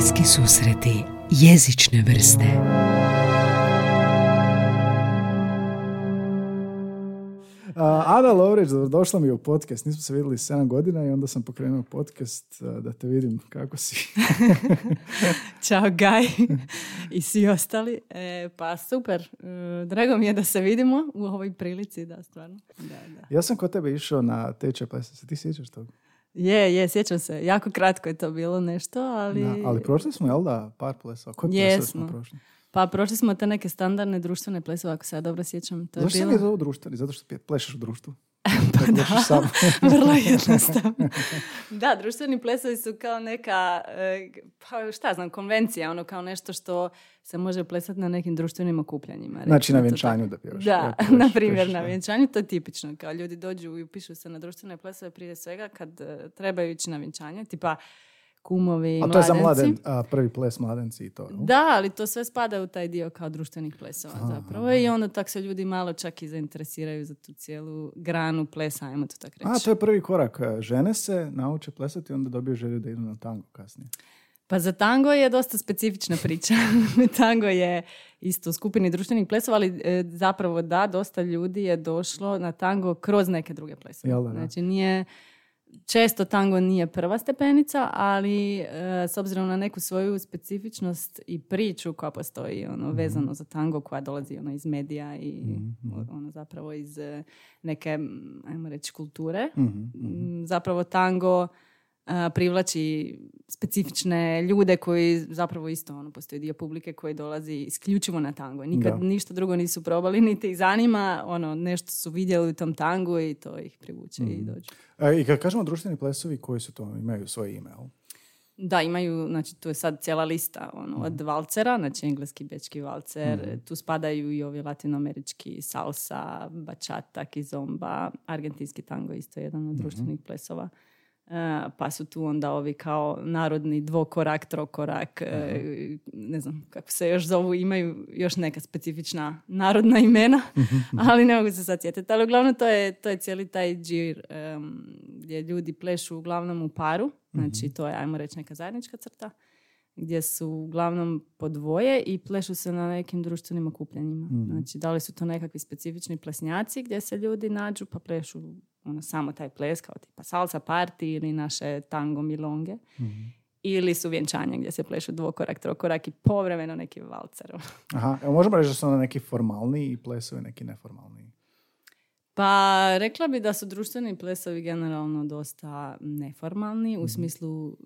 Bliski susreti jezične vrste Ana Lovrić, došla mi u podcast. Nismo se vidjeli 7 godina i onda sam pokrenuo podcast da te vidim kako si. Ćao Gaj i svi ostali. E, pa super, e, drago mi je da se vidimo u ovoj prilici, da, stvarno. Da, da. Ja sam kod tebe išao na tečaj plesa, se ti sjećaš toga? Je, je, sjećam se. Jako kratko je to bilo nešto, ali... Da, ali prošli smo, jel da, par plesova? Koje smo prošli? Pa prošli smo te neke standardne društvene plesove, ako se ja dobro sjećam. To Zašto je bilo... se društveni? Zato što plešeš u društvu? Pa da, sam. vrlo jednostavno. da, društveni plesovi su kao neka, e, pa šta znam, konvencija, ono kao nešto što se može plesati na nekim društvenim okupljanjima. Znači na vjenčanju da pjevaš. Da, na primjer na vjenčanju, to je tipično. Kao ljudi dođu i upišu se na društvene plesove prije svega kad uh, trebaju ići na vjenčanje. Tipa, kumovi, A to je za mladen, a, prvi ples mladenci i to. Da, ali to sve spada u taj dio kao društvenih plesova zapravo. I onda tak se ljudi malo čak i zainteresiraju za tu cijelu granu plesa, ajmo to tako reći. A, to je prvi korak. Žene se nauče plesati i onda dobiju želju da idu na tango kasnije. Pa za tango je dosta specifična priča. tango je isto u skupini društvenih plesova, ali e, zapravo da, dosta ljudi je došlo na tango kroz neke druge plesove. Znači nije često tango nije prva stepenica, ali e, s obzirom na neku svoju specifičnost i priču koja postoji ono, mhm. vezano za tango koja dolazi ono, iz medija i mhm, mhm. ono, zapravo iz e, neke, ajmo reći, kulture. Zapravo tango privlači specifične ljude koji zapravo isto ono, postoji dio publike koji dolazi isključivo na tango. Nikad ništa drugo nisu probali, niti ih zanima, ono, nešto su vidjeli u tom tangu i to ih privuče i mhm. dođu. E, I kad kažemo društveni plesovi, koji su to, imaju svoje ime, Da, imaju, znači tu je sad cijela lista ono, od mhm. valcera, znači engleski, bečki valcer, mhm. tu spadaju i ovi latinoamerički salsa, bačata, kizomba, argentinski tango isto je jedan od društvenih plesova. E, pa su tu onda ovi kao narodni dvokorak, trokorak, uh ne znam kako se još zovu, imaju još neka specifična narodna imena, mhm, mhm. ali ne mogu se sad sjetiti. Ali uglavnom to je, to je cijeli taj džir gdje ljudi plešu uglavnom u paru, znači to je, ajmo reći, neka zajednička crta gdje su uglavnom po dvoje i plešu se na nekim društvenim okupljanjima. Znači, da li su to nekakvi specifični plesnjaci gdje se ljudi nađu pa plešu ono, samo taj ples kao tipa salsa party ili naše tango milonge. mm Ili su vjenčanja gdje se plešu dvokorak, trokorak i povremeno neki valcer. Aha, evo možemo reći da su onda neki formalni i plesovi neki neformalni? Pa rekla bi da su društveni plesovi generalno dosta neformalni u mhm. smislu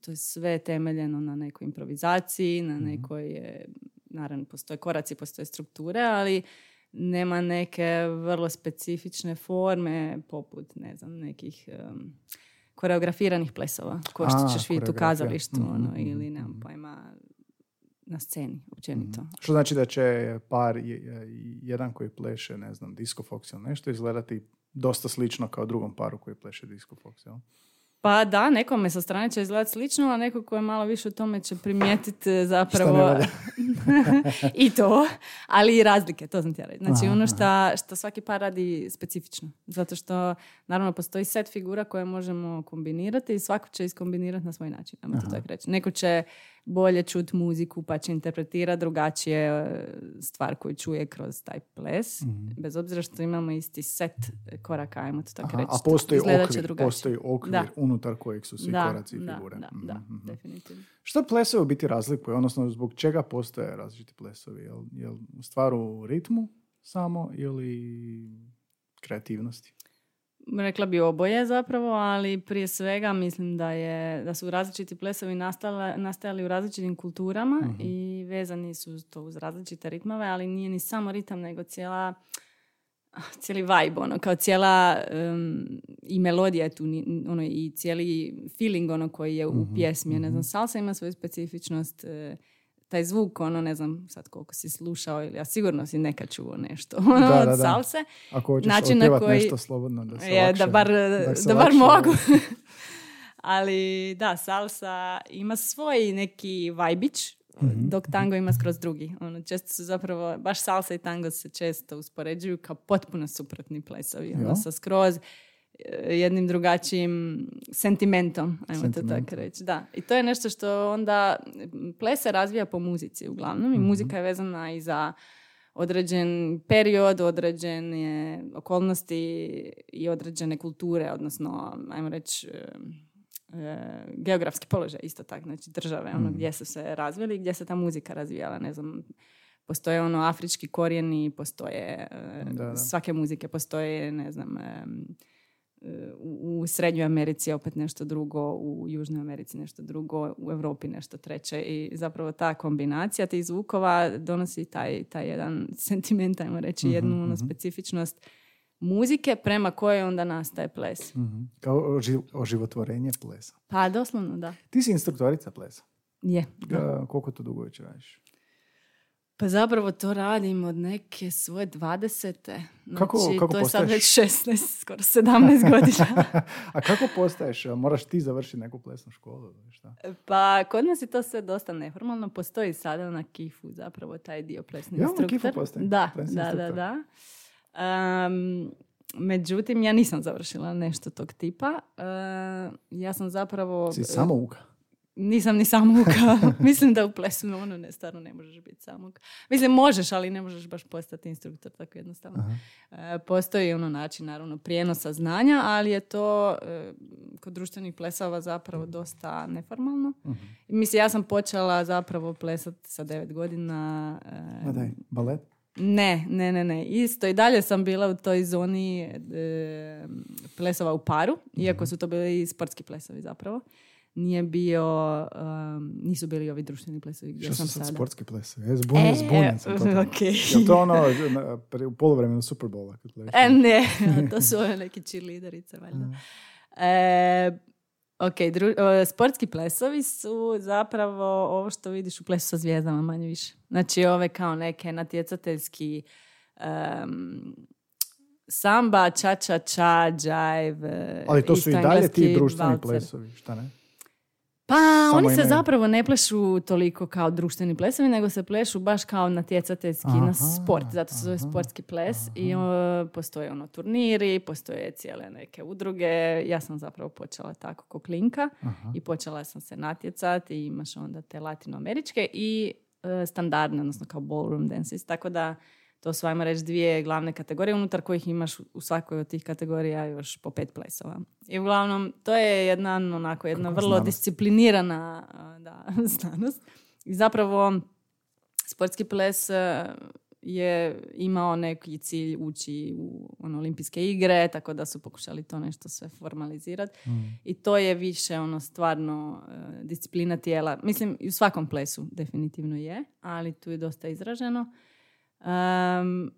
to je sve temeljeno na nekoj improvizaciji, na mhm. nekoj, naravno postoje koraci, postoje strukture, ali nema neke vrlo specifične forme poput, ne znam, nekih koreografiranih plesova, ko što ćeš vidjeti u kazalištu, ono, mhm, ili nemam pojma, na sceni, općenito. Što znači da će par, jedan koji pleše, ne znam, disco fox ili nešto, izgledati dosta slično kao drugom paru koji pleše disco fox, jel? Pa da, nekome sa strane će izgledati slično, a neko ko je malo više u tome će primijetiti e, zapravo i to, ali i razlike, to sam ti reći. Znači ono što svaki par radi specifično. Zato što naravno postoji set figura koje možemo kombinirati i svako će iskombinirati na svoj način. To tako reći. Neko će bolje čuti muziku pa će interpretirati drugačije e, stvar koju čuje kroz taj ples. Mhm. Bez obzira što imamo isti set koraka, ajmo to tako reći. A postoji okvir, postoji okvir unutar kojeg su svi koraci i figure. Da, da, mhm, definitivno. Što plesovi u biti razlikuje? Odnosno, zbog čega postoje različiti plesovi? Jel, jel stvar u ritmu samo ili kreativnosti? Rekla bi oboje zapravo, ali prije svega mislim da, je, da su različiti plesovi nastale, nastajali u različitim kulturama mhm. i vezani su to uz različite ritmove, ali nije ni samo ritam, nego cijela cijeli vibe, ono, kao cijela i melodija je tu, ono, i cijeli feeling ono koji je u mhm, pjesmi. Ne znam, mhm. salsa ima svoju specifičnost, e, taj zvuk, ono, ne znam sad koliko si slušao ili ja sigurno si neka čuo nešto ono, da, da, od salse. Ako hoćeš Način na koji, nešto slobodno da se je, da bar, da, bar mogu. Ali da, salsa ima svoj neki vajbić, mm dok tango ima skroz drugi. Ono, često su zapravo, baš salsa i tango se često uspoređuju kao potpuno suprotni plesovi. Ono, sa skroz jednim drugačijim sentimentom, ajmo to Sentimentom. tako reći. Da. I to je nešto što onda ples se razvija po muzici uglavnom i Mhm. muzika je vezana i za određen period, određene okolnosti i određene kulture, odnosno, ajmo reći, e, e, geografski položaj isto tako, znači države, ono Mhm. gdje su se razvili i gdje se ta muzika razvijala, ne znam, postoje ono afrički korijeni, postoje e, Da, da. svake muzike, postoje, ne znam, e, u, Srednjoj Americi opet nešto drugo, u Južnoj Americi nešto drugo, u Europi nešto treće i zapravo ta kombinacija tih zvukova donosi taj, taj jedan sentiment, ajmo reći, jednu Mhm, ono, mhm. specifičnost muzike prema kojoj onda nastaje ples. Mhm. Kao oži- oživotvorenje plesa. Pa doslovno da. Ti si instruktorica plesa. Je. da. Koliko to dugo već radiš? Pa zapravo to radim od neke svoje dvadesete. Znači, Kako- kako to je sad već 16, skoro 17 godina. A kako postaješ? Moraš ti završiti neku plesnu školu šta? Pa kod nas je to sve dosta neformalno. Postoji sada na Kifu zapravo taj dio plesni na instruktor. Kifu postoji Da, da, da, instruktor? da. Am, međutim, ja nisam završila nešto tog tipa. E, ja sam zapravo... Si samouka. Nisam ni samouka. Mislim da u plesu ono ne, stvarno ne možeš biti samouka. Mislim, možeš, ali ne možeš baš postati instruktor tako jednostavno. E, Postoji ono način, naravno, prijenosa znanja, ali je to e, kod društvenih plesova zapravo dosta neformalno. Mhm. I Mislim, ja sam počela zapravo plesati sa devet godina. e, Ma daj, balet? ne, ne, ne, ne. Isto i dalje sam bila u toj zoni e, plesova u paru, iako su to bili i sportski plesovi zapravo. Nije bio, um, nisu bili ovi društveni plesovi gdje Što sam su sad sada. sportski plesovi? Ja zbunjen, zbunjen sam totalno. ok. Jel to ono u poluvremenu Superbola? E, ne, to su ove neke cheerleaderice, valjda. E, ok, dru- sportski plesovi su zapravo ovo što vidiš u plesu sa zvijezdama, manje više. Znači ove kao neke natjecateljski em, samba, ča ča ča, jive, Ali to su i dalje ti društveni valcer. plesovi, šta ne? Pa Samo oni se imaju- zapravo ne plešu toliko kao društveni plesovi, nego se plešu baš kao natjecateljski Aha, na sport. Zato se zove aha, sportski ples i o, postoje ono turniri, postoje cijele neke udruge. Ja sam zapravo počela tako ko klinka Aha. i počela sam se natjecati i imaš onda te latinoameričke i e, standardne, odnosno kao ballroom dances. Tako da to su, ajmo reći, dvije glavne kategorije unutar kojih imaš u svakoj od tih kategorija još po pet plesova. I uglavnom, to je jedna, onako, jedna Kakva vrlo znanost. disciplinirana da, znanost. I zapravo, sportski ples e, je imao neki cilj ući u ono, olimpijske igre, tako da su pokušali to nešto sve formalizirati. Mm. I to je više ono stvarno e, disciplina tijela. Mislim, i u svakom plesu definitivno je, ali tu je dosta izraženo. Em,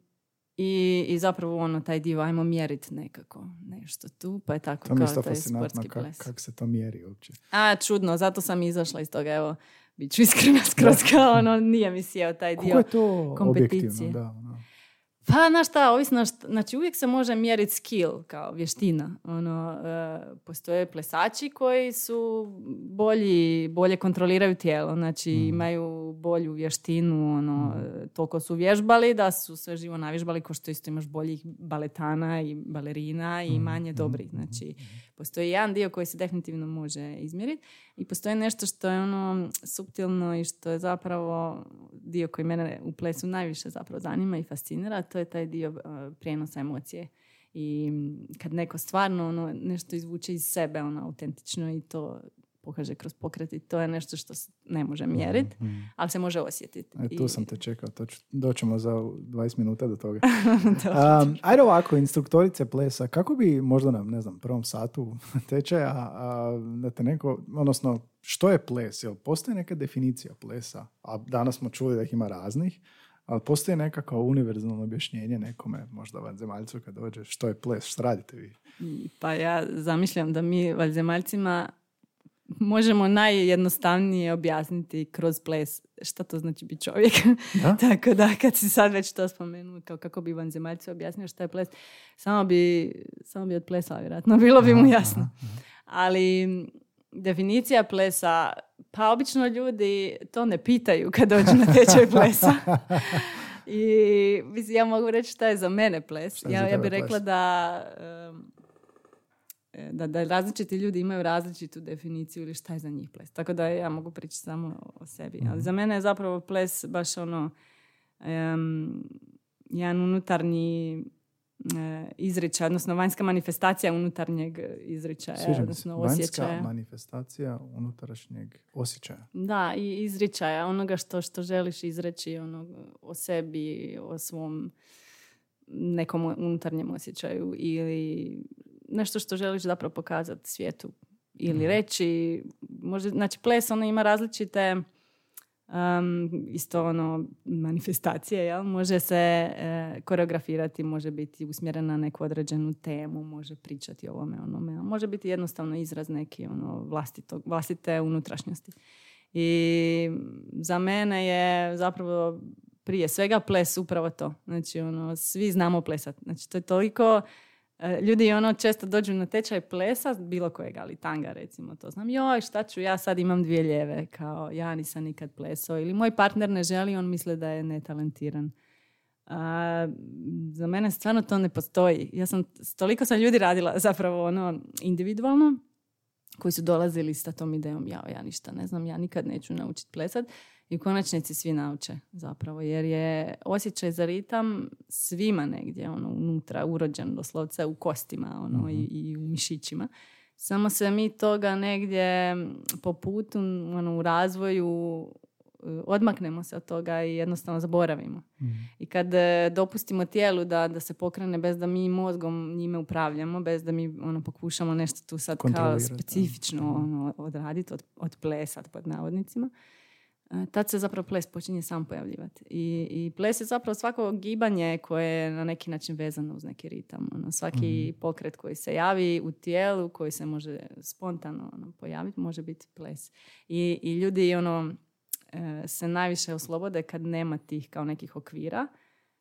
i, I zapravo ono, taj dio, ajmo mjerit nekako nešto tu, pa je tako To je kao taj sportski kako ples. kak se to mjeri uopće. A, čudno, zato sam izašla iz toga, evo, bit ću iskrena skroz kao ono, nije mi sjeo taj dio. Koliko je to kompeticije. objektivno? Da, ono. Pa, znaš šta, ovisno, znači uvijek se može mjeriti skill, kao vještina. Ono, e, postoje plesači koji su bolji, bolje kontroliraju tijelo, znači Mhm. imaju bolju vještinu, ono, e, toliko su vježbali da su sve živo navježbali, ko što isto imaš boljih baletana i balerina i Mhm, manje mhm, dobrih. mhm, Znači, postoji jedan dio koji se definitivno može izmjeriti i postoji nešto što je ono suptilno i što je zapravo dio koji mene u plesu najviše zapravo zanima i fascinira, to je taj dio uh, prijenosa emocije. I kad neko stvarno ono, nešto izvuče iz sebe, ono, autentično i to pokaže kroz pokret i to je nešto što se ne može mjeriti, Mhm. ali se može osjetiti. E, tu I- sam te čekao, to ću- doćemo za 20 minuta do toga. Um, ajde ovako, instruktorice plesa, kako bi možda na, ne znam, prvom satu tečaja, a, da te neko, odnosno, što je ples? Jel postoji neka definicija plesa? A danas smo čuli da ih ima raznih, ali postoji nekako univerzalno objašnjenje nekome, možda vanzemaljcu kad dođe, što je ples, što radite vi? Pa ja zamišljam da mi valjzemaljcima možemo najjednostavnije objasniti kroz ples šta to znači biti čovjek. Da? Tako da kad si sad već to spomenuo kao kako bi vanzemaljcu objasnio šta je ples, samo bi, samo bi odplesao vjerojatno, bilo bi mu jasno. Ali definicija plesa, pa obično ljudi to ne pitaju kad dođu na tečaj plesa. I ja mogu reći šta je za mene ples. Ja, ja bih rekla da e, da, da različiti ljudi imaju različitu definiciju ili šta je za njih ples. Tako da ja mogu pričati samo o sebi. Ali za mene je zapravo ples baš ono jedan unutarnji e, izričaj, odnosno vanjska manifestacija unutarnjeg izričaja, Sviđa odnosno osjećaja. Vanjska manifestacija unutrašnjeg osjećaja. Da, i izričaja, onoga što, što želiš izreći ono, o sebi, o svom nekom unutarnjem osjećaju ili nešto što želiš zapravo pokazati svijetu ili mhm. reći, može, znači ples ono ima različite um, isto ono manifestacije, jel? može se e, koreografirati, može biti usmjerena na neku određenu temu, može pričati o ovome, onome, može biti jednostavno izraz neki ono vlastito, vlastite unutrašnjosti. I za mene je zapravo prije svega ples upravo to. Znači, ono, svi znamo plesati. Znači, to je toliko... E, ljudi ono često dođu na tečaj plesa, bilo kojeg, ali tanga recimo, to znam. Joj, šta ću, ja sad imam dvije ljeve, kao ja nisam nikad plesao. Ili moj partner ne želi, on misli da je netalentiran. A, za mene stvarno to ne postoji. Ja sam, toliko sam ljudi radila zapravo ono individualno, koji su dolazili sa tom idejom, ja, ja ništa ne znam, ja nikad neću naučiti plesat i u konačnici svi nauče zapravo jer je osjećaj za ritam svima negdje ono unutra urođen doslovce u kostima ono i, mhm. i u mišićima samo se mi toga negdje po putu ono, u razvoju e, odmaknemo se od toga i jednostavno zaboravimo. Mhm. I kad e, dopustimo tijelu da, da se pokrene bez da mi mozgom njime upravljamo, bez da mi ono, pokušamo nešto tu sad kao specifično ono, odraditi, od, odplesati pod navodnicima, tad se zapravo ples počinje sam pojavljivati. I, I ples je zapravo svako gibanje koje je na neki način vezano uz neki ritam. Ono, svaki mhm. pokret koji se javi u tijelu, koji se može spontano ono, pojaviti, može biti ples. I, i ljudi ono, e, se najviše oslobode kad nema tih kao nekih okvira.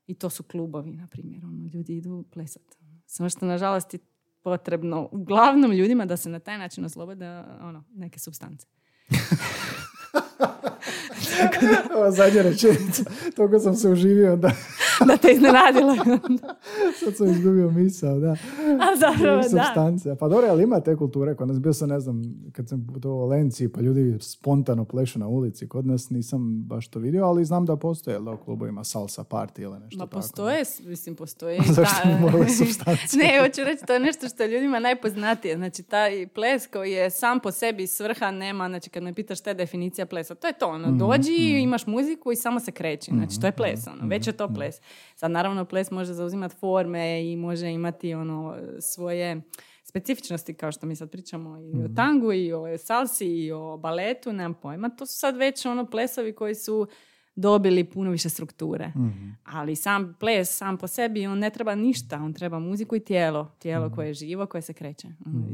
I to su klubovi, na primjer. Ono, ljudi idu plesati. Samo što, nažalost, je potrebno uglavnom ljudima da se na taj način oslobode ono, neke substance. Ova zadnja rečenica, toliko sam se uživio da... da te iznenadilo. Sad sam izgubio misao, da. A zapravo, da. Pa dobro, ali ima te kulture. Kod nas bio sam, ne znam, kad sam putovao u Lenci, pa ljudi spontano plešu na ulici. Kod nas nisam baš to vidio, ali znam da postoje da u klubovima salsa party ili nešto Ma tako. postoje, mislim, postoje. Zašto mi morali substancije? ne, hoću reći, to je nešto što je ljudima najpoznatije. Znači, taj ples koji je sam po sebi svrha nema, znači kad me pitaš šta je definicija plesa, to je to, ono, mhm, dođi, mm imaš muziku i samo se kreći. Znači, to je ples, ono, već je to ples. Sad naravno ples može zauzimati forme i može imati ono svoje specifičnosti kao što mi sad pričamo i o mhm. tangu i o salsi i o baletu, nemam pojma. To su sad već ono plesovi koji su dobili puno više strukture. Mhm. Ali sam ples, sam po sebi, on ne treba ništa. On treba muziku i tijelo. Tijelo mhm. koje je živo, koje se kreće. Ono,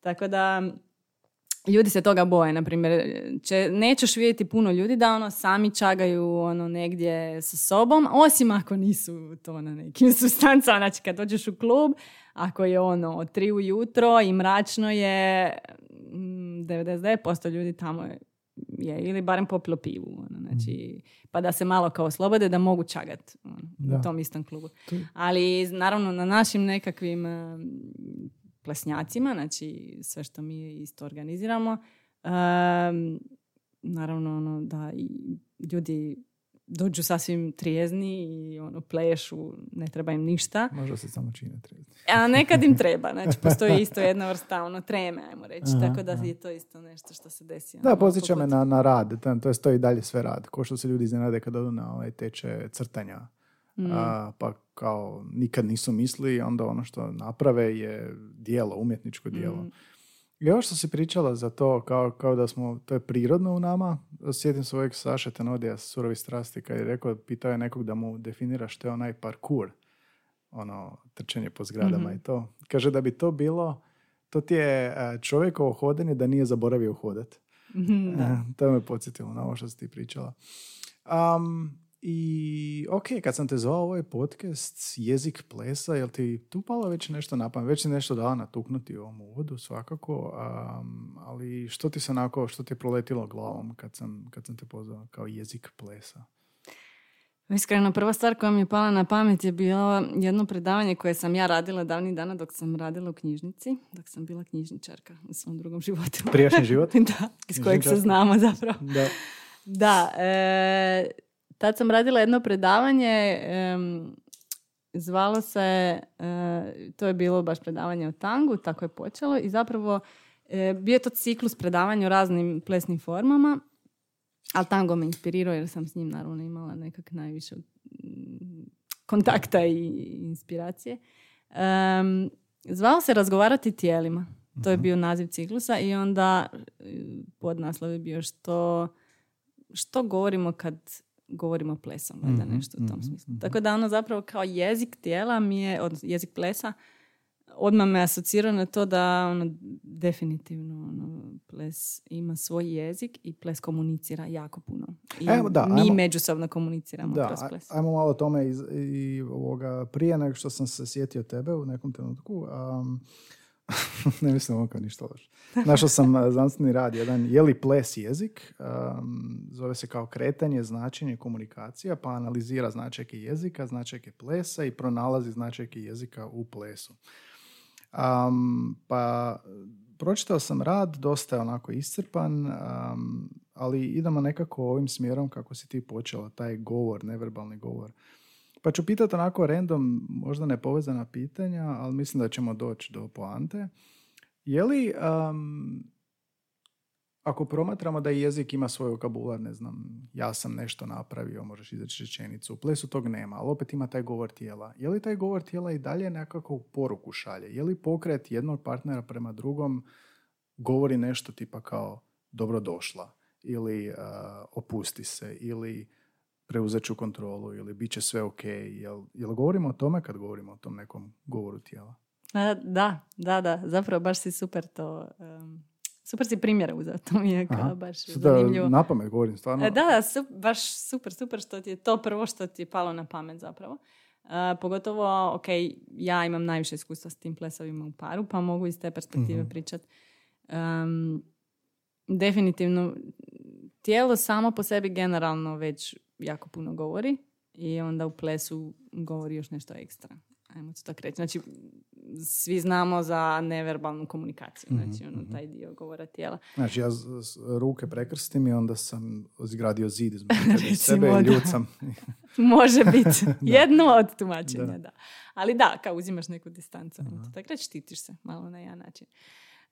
Tako da ljudi se toga boje, na primjer, će, nećeš vidjeti puno ljudi da ono sami čagaju ono negdje sa sobom, osim ako nisu to na nekim sustancama, znači kad dođeš u klub, ako je ono od tri ujutro i mračno je 99% mm, ljudi tamo je, ili barem popilo pivu, ono, znači, pa da se malo kao slobode da mogu čagat ono, u tom istom klubu. Ali naravno na našim nekakvim plesnjacima, znači sve što mi isto organiziramo. naravno ono, da i ljudi dođu sasvim trijezni i ono, plešu, ne treba im ništa. Možda se samo čine trijezni. A nekad im treba, znači postoji isto jedna vrsta ono, treme, ajmo reći, tako da je to isto nešto što se desi. Da, ono, posjeća me na, na rad, to je to i dalje sve rad, ko što se ljudi iznenade kad odu na ovaj teče crtanja Mm. A, pa kao nikad nisu misli, onda ono što naprave je dijelo, umjetničko dijelo. Mm. I ovo što si pričala za to, kao, kao da smo, to je prirodno u nama, sjetim svojeg Saša Tenodija Surovi strasti, kad je rekao, pitao je nekog da mu definira što je onaj parkur, ono, trčanje po zgradama mm i to. Kaže da bi to bilo, to ti je e, čovjekovo hodanje da nije zaboravio hodat. mm to me podsjetilo na ovo što si ti pričala. Um, i ok, kad sam te zvao ovaj podcast jezik plesa, jel ti tu palo već nešto na pamet? Već si nešto dala natuknuti u ovom uvodu svakako, ali što ti se onako, što ti je proletilo glavom kad sam, kad sam te pozvao kao jezik plesa? Iskreno, prva stvar koja mi je pala na pamet je bilo jedno predavanje koje sam ja radila davnih dana dok sam radila u knjižnici, dok sam bila knjižničarka u svom drugom životu. Prijašnji život? da, iz kojeg se znamo zapravo. Da. Da, e, tad sam radila jedno predavanje, em, zvalo se, e, to je bilo baš predavanje o tangu, tako je počelo i zapravo e, bio je to ciklus predavanja o raznim plesnim formama, ali tango me inspirirao jer sam s njim naravno imala nekak najviše kontakta i inspiracije. Em, zvalo se Razgovarati tijelima. To je bio naziv ciklusa i onda e, podnaslov je bio što, što govorimo kad govorimo plesom, valjda Mhm, nešto u tom mhm, smislu. mhm. Tako da ono zapravo kao jezik tijela mi je, odnosno jezik plesa, odmah me asocira na to da ono, definitivno ono, ples ima svoj jezik i ples komunicira jako puno. I Evo, da, mi ajmo- međusobno komuniciramo Da, kroz ples. ajmo malo o tome iz, i ovoga, prije nego što sam se sjetio tebe u nekom trenutku. Um, ne mislim ovo kao ništa loše. Našao sam uh, znanstveni rad, jedan je li ples jezik, um, zove se kao kretanje, značenje, komunikacija, pa analizira značajke jezika, značajke plesa i pronalazi značajke jezika u plesu. Um, pa pročitao sam rad, dosta je onako iscrpan, um, ali idemo nekako ovim smjerom kako si ti počela, taj govor, neverbalni govor. Pa ću pitati onako random, možda nepovezana pitanja, ali mislim da ćemo doći do poante. Je li, um, ako promatramo da jezik ima svoj vokabular, ne znam, ja sam nešto napravio, možeš izreći rečenicu, u plesu tog nema, ali opet ima taj govor tijela. Je li taj govor tijela i dalje nekako poruku šalje? Je li pokret jednog partnera prema drugom govori nešto tipa kao dobrodošla ili uh, opusti se ili preuzet ću kontrolu ili bit će sve ok. Jel, jel govorimo o tome kad govorimo o tom nekom govoru tijela? A, da, da, da. Zapravo baš si super to... em, super si primjera uzeo. To mi je kao Aha. baš zanimljivo. na pamet govorim, stvarno. E, Da, da, su- baš super, super što ti je to prvo što ti je palo na pamet zapravo. E, pogotovo, ok, ja imam najviše iskustva s tim plesovima u paru, pa mogu iz te perspektive Mhm. pričat. Em, definitivno, tijelo samo po sebi generalno već jako puno govori i onda u plesu govori još nešto ekstra. Ajmo to tako reći. Znači, svi znamo za neverbalnu komunikaciju, Mhm, znači ono, mhm. taj dio govora tijela. Znači, ja z- s- ruke prekrstim i onda sam izgradio zid između sebe i ljucam. Može biti. Jedno od tumačenja, Da. da. Ali da, kao uzimaš neku distancu. to Tako reći, štitiš se malo na jedan način.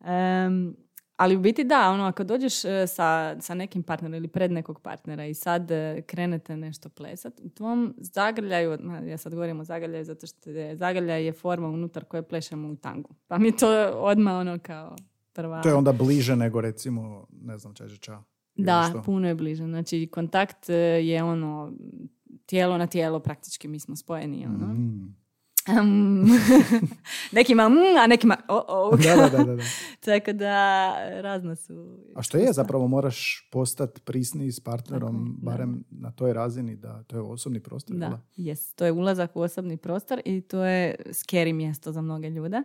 Em, ali u biti da, ono, ako dođeš e, sa, sa nekim partnerom ili pred nekog partnera i sad e, krenete nešto plesat, u tvom zagrljaju, ja sad govorim o zagrljaju zato što je, zagrljaj je forma unutar koje plešemo u tangu. Pa mi je to odmah ono kao prva... To je onda bliže nego recimo, ne znam, ili Da, što. puno je bliže. Znači, kontakt e, je ono, tijelo na tijelo praktički mi smo spojeni. Ono. Mm. Um, nekima mm, a nekima o, o. Da, da, da, da. Tako da razna su. A što je, zapravo moraš postati prisniji s partnerom, Tako je, da. barem na toj razini da to je osobni prostor. Da, yes. To je ulazak u osobni prostor i to je scary mjesto za mnoge ljude.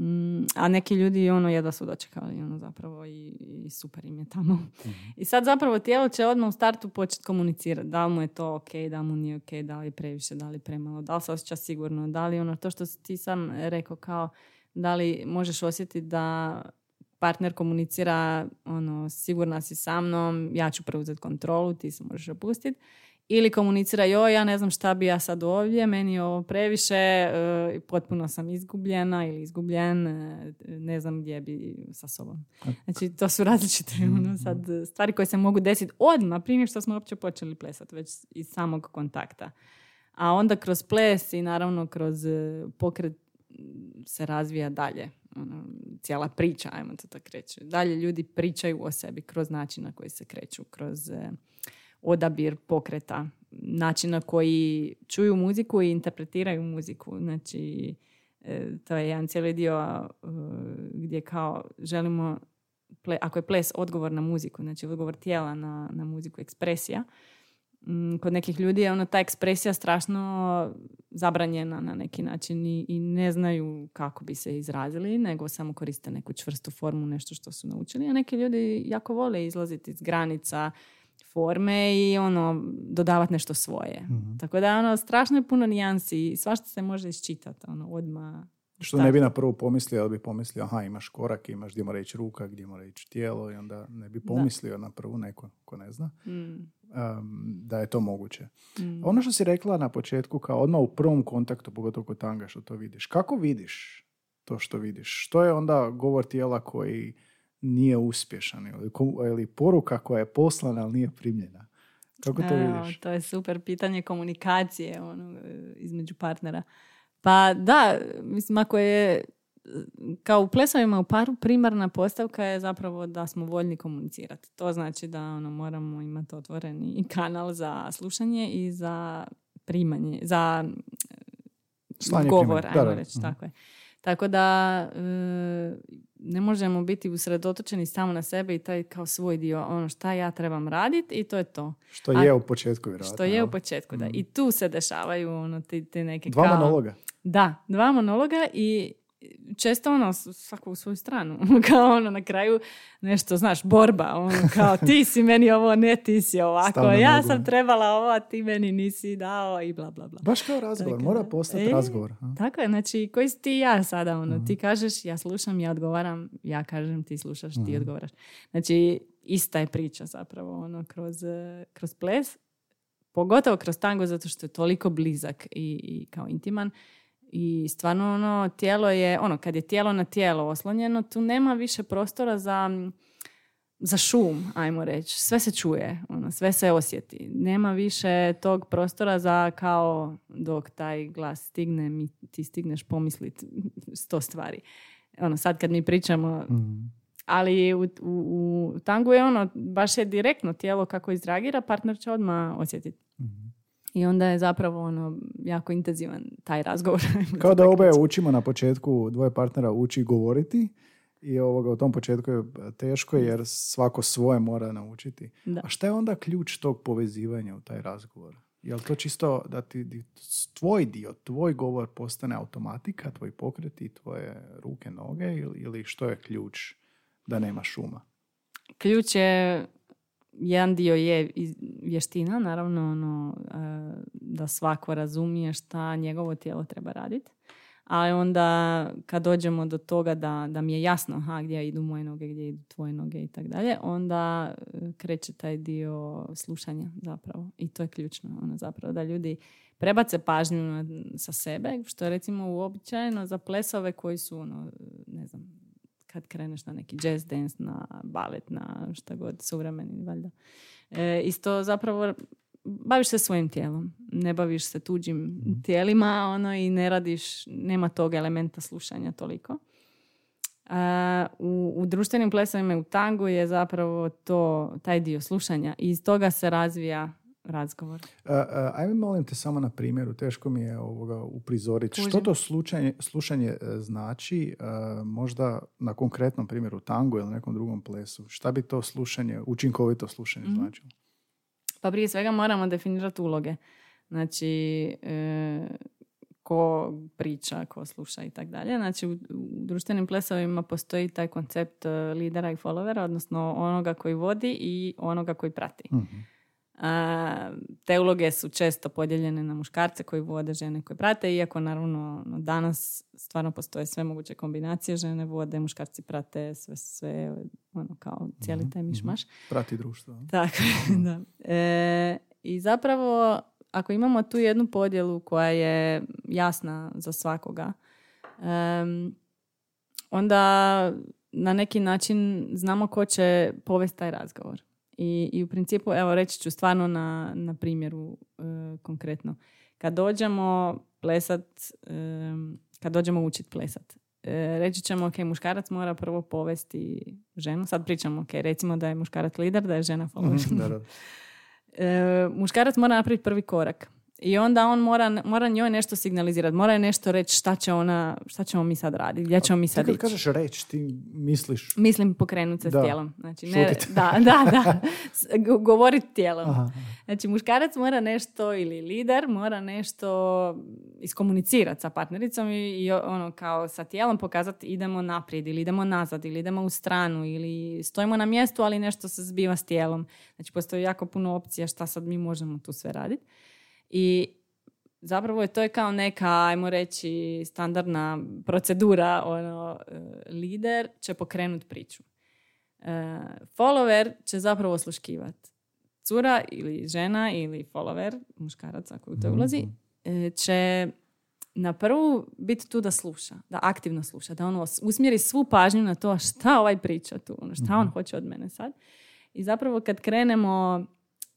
Mm, a neki ljudi ono jedva su dočekali ono zapravo i, i super im je tamo. Mhm. I sad zapravo tijelo će odmah u startu početi komunicirati. Da li mu je to ok, da li mu nije ok, da li je previše, da li je premalo, da li se osjeća sigurno, da li ono to što si ti sam rekao kao da li možeš osjetiti da partner komunicira ono sigurna si sa mnom, ja ću preuzeti kontrolu, ti se možeš opustiti. Ili komunicira, joj, ja ne znam šta bi ja sad ovdje, meni je ovo previše, e, potpuno sam izgubljena ili izgubljen, e, ne znam gdje bi sa sobom. Znači, to su različite ono, sad, stvari koje se mogu desiti odmah, prije što smo uopće počeli plesati, već iz samog kontakta. A onda kroz ples i naravno kroz e, pokret se razvija dalje. Ono, cijela priča, ajmo to tako reći. Dalje ljudi pričaju o sebi kroz način na koji se kreću, kroz e, odabir pokreta, način na koji čuju muziku i interpretiraju muziku. Znači, e, to je jedan cijeli dio e, gdje kao želimo, ako je ples odgovor na muziku, znači odgovor tijela na, na muziku, ekspresija, mm, kod nekih ljudi je ono ta ekspresija strašno zabranjena na neki način i, i ne znaju kako bi se izrazili, nego samo koriste neku čvrstu formu, nešto što su naučili. A neki ljudi jako vole izlaziti iz granica, forme i ono, dodavati nešto svoje. Mhm. Tako da ono, strašno je puno nijansi i svašta se može iščitati, ono, odmah. Što ne bi na prvu pomislio, ali bi pomislio, aha, imaš korak, imaš gdje mora ići ruka, gdje mora ići tijelo i onda ne bi pomislio na prvu neko ko ne zna Mm, um, da je to moguće. mm. Ono što si rekla na početku, kao odmah u prvom kontaktu, pogotovo kod tanga što to vidiš, kako vidiš to što vidiš? Što je onda govor tijela koji nije uspješan ili, ili poruka koja je poslana, ali nije primljena? Kako to Evo, vidiš? to je super pitanje komunikacije ono, između partnera. Pa da, mislim, ako je kao u plesovima u paru primarna postavka je zapravo da smo voljni komunicirati. To znači da ono, moramo imati otvoreni kanal za slušanje i za primanje, za Slanje govor, primanje. ajmo Da, da. reći, Mhm. tako je. Tako da e, ne možemo biti usredotočeni samo na sebe i taj kao svoj dio, ono šta ja trebam raditi i to je to. Što A- je u početku, vjerojatno. Što je u početku, da. Mhm. I tu se dešavaju ono, ti, ti neke Dva kao... monologa. Da, dva monologa i često ono, svako u svoju stranu. kao ono na kraju nešto, znaš, borba. Ono, kao ti si meni ovo, ne ti si ovako. Stav na ja nogu. sam trebala ovo, a ti meni nisi dao i bla, bla, bla. Baš kao razgovor, Tako mora postati E, razgovor. a? Tako je, znači koji si ti ja sada, ono, Mhm. ti kažeš, ja slušam, ja odgovaram, ja kažem, ti slušaš, ti Mhm. odgovaraš. Znači, ista je priča zapravo, ono, kroz, kroz ples, pogotovo kroz tango, zato što je toliko blizak i, i kao intiman. I stvarno ono, tijelo je, ono, kad je tijelo na tijelo oslonjeno, tu nema više prostora za, za šum, ajmo reći. Sve se čuje, ono, sve se osjeti. Nema više tog prostora za kao dok taj glas stigne, mi, ti stigneš pomislit sto stvari. Ono, sad kad mi pričamo, Mhm. ali u, u, u tangu je ono, baš je direktno tijelo kako izreagira, partner će odmah osjetiti. Mhm. I onda je zapravo ono, jako intenzivan taj razgovor. Kao da oboje učimo na početku, dvoje partnera uči govoriti i ovoga, u tom početku je teško jer svako svoje mora naučiti. Da. A šta je onda ključ tog povezivanja u taj razgovor? Je li to čisto da ti tvoj dio, tvoj govor postane automatika, tvoj pokreti, tvoje ruke, noge ili, ili što je ključ da nema šuma? Ključ je, jedan dio je vještina, naravno ono, e, da svako razumije šta njegovo tijelo treba raditi. Ali onda kad dođemo do toga da, da mi je jasno aha, gdje idu moje noge, gdje idu tvoje noge i tako dalje, onda e, kreće taj dio slušanja zapravo. I to je ključno, ono zapravo, da ljudi prebace pažnju sa sebe, što je recimo uobičajeno za plesove koji su, ono, ne znam, kad kreneš na neki jazz dance, na balet, na šta god, suvremeni valjda. E, isto zapravo baviš se svojim tijelom, ne baviš se tuđim tijelima ono, i ne radiš, nema tog elementa slušanja toliko. A, u, u društvenim plesovima i u tangu je zapravo to, taj dio slušanja i iz toga se razvija razgovor. A, a, ajme molim te samo na primjeru, teško mi je ovoga uprizoriti. Što to slučanje, slušanje e, znači možda na konkretnom primjeru tango ili nekom drugom plesu? Šta bi to slušanje, učinkovito slušanje Mhm. značilo? Pa prije svega moramo definirati uloge. Znači, e, ko priča, ko sluša i tako dalje. Znači, u, u društvenim plesovima postoji taj koncept lidera i followera, odnosno onoga koji vodi i onoga koji prati. Mhm. A, te uloge su često podijeljene na muškarce koji vode, žene koje prate, iako naravno no, danas stvarno postoje sve moguće kombinacije, žene vode, muškarci prate, sve, sve ono kao cijeli taj mišmaš. Prati društvo. Tako, da. E, I zapravo, ako imamo tu jednu podjelu koja je jasna za svakoga, em, onda na neki način znamo ko će povesti taj razgovor. I, I u principu, evo reći ću stvarno na, na primjeru e, konkretno. Kad dođemo plesat, em, kad dođemo učit plesat, e, reći ćemo, ok, muškarac mora prvo povesti ženu. Sad pričamo, ok, recimo da je muškarac lider, da je žena follower. Mhm. E, muškarac mora napraviti prvi korak. I onda on mora, mora njoj nešto signalizirati, mora joj nešto reći šta, će ona, šta ćemo mi sad raditi, gdje ćemo mi sad ići. kažeš reći, ti misliš... Mislim pokrenuti se Da. s tijelom. Znači, ne, da, da, da. Govoriti tijelom. Aha. Znači, muškarac mora nešto, ili lider, mora nešto iskomunicirati sa partnericom i, i ono, kao sa tijelom pokazati idemo naprijed ili idemo nazad ili idemo u stranu ili stojimo na mjestu, ali nešto se zbiva s tijelom. Znači, postoji jako puno opcija šta sad mi možemo tu sve raditi. I zapravo je to je kao neka, ajmo reći, standardna procedura, ono, e, lider će pokrenuti priču. E, follower će zapravo osluškivati. Cura ili žena ili follower, muškarac ako u to ulazi, e, će na prvu biti tu da sluša, da aktivno sluša, da ono usmjeri svu pažnju na to šta ovaj priča tu, ono, šta on hoće od mene sad. I zapravo kad krenemo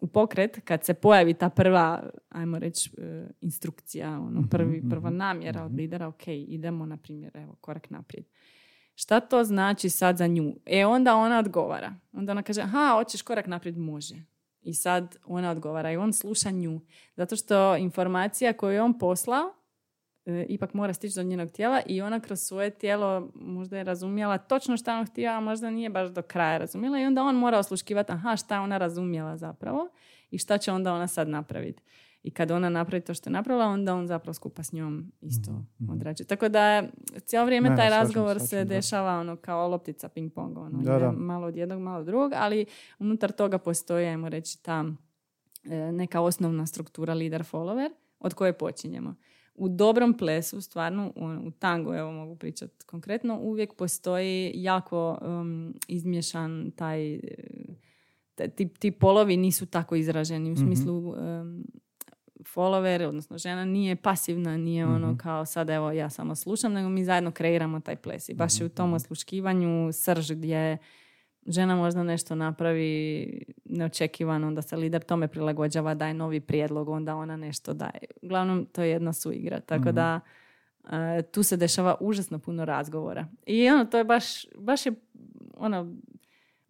u pokret, kad se pojavi ta prva, ajmo reći, e, instrukcija, ono, prvi, prva namjera od lidera, ok, idemo, na primjer, evo, korak naprijed. Šta to znači sad za nju? E, onda ona odgovara. Onda ona kaže, aha, hoćeš korak naprijed, može. I sad ona odgovara i on sluša nju. Zato što informacija koju je on poslao, ipak mora stići do njenog tijela i ona kroz svoje tijelo možda je razumjela točno šta on htio, a možda nije baš do kraja razumjela i onda on mora osluškivati aha šta je ona razumjela zapravo i šta će onda ona sad napraviti. I kad ona napravi to što je napravila, onda on zapravo skupa s njom isto odrađuje. Tako da cijelo vrijeme Ne, taj shvaćam, razgovor shvaćam, se da. dešava ono kao loptica ping pong, ono, Da, malo od jednog, malo od drugog, ali unutar toga postoji, ajmo reći, ta e, neka osnovna struktura leader follower od koje počinjemo. U dobrom plesu, stvarno, u, u tangu, evo mogu pričati konkretno, uvijek postoji jako um, izmješan taj, e, te- ti, ti polovi nisu tako izraženi u smislu um, follower, odnosno žena nije pasivna, nije ono kao sad evo ja samo slušam, nego mi zajedno kreiramo taj ples. I baš je u tom osluškivanju srž gdje žena možda nešto napravi neočekivano, onda se lider tome prilagođava, daje novi prijedlog, onda ona nešto daje. Uglavnom, to je jedna suigra. Tako da e, tu se dešava užasno puno razgovora. I ono, to je baš, baš je ono,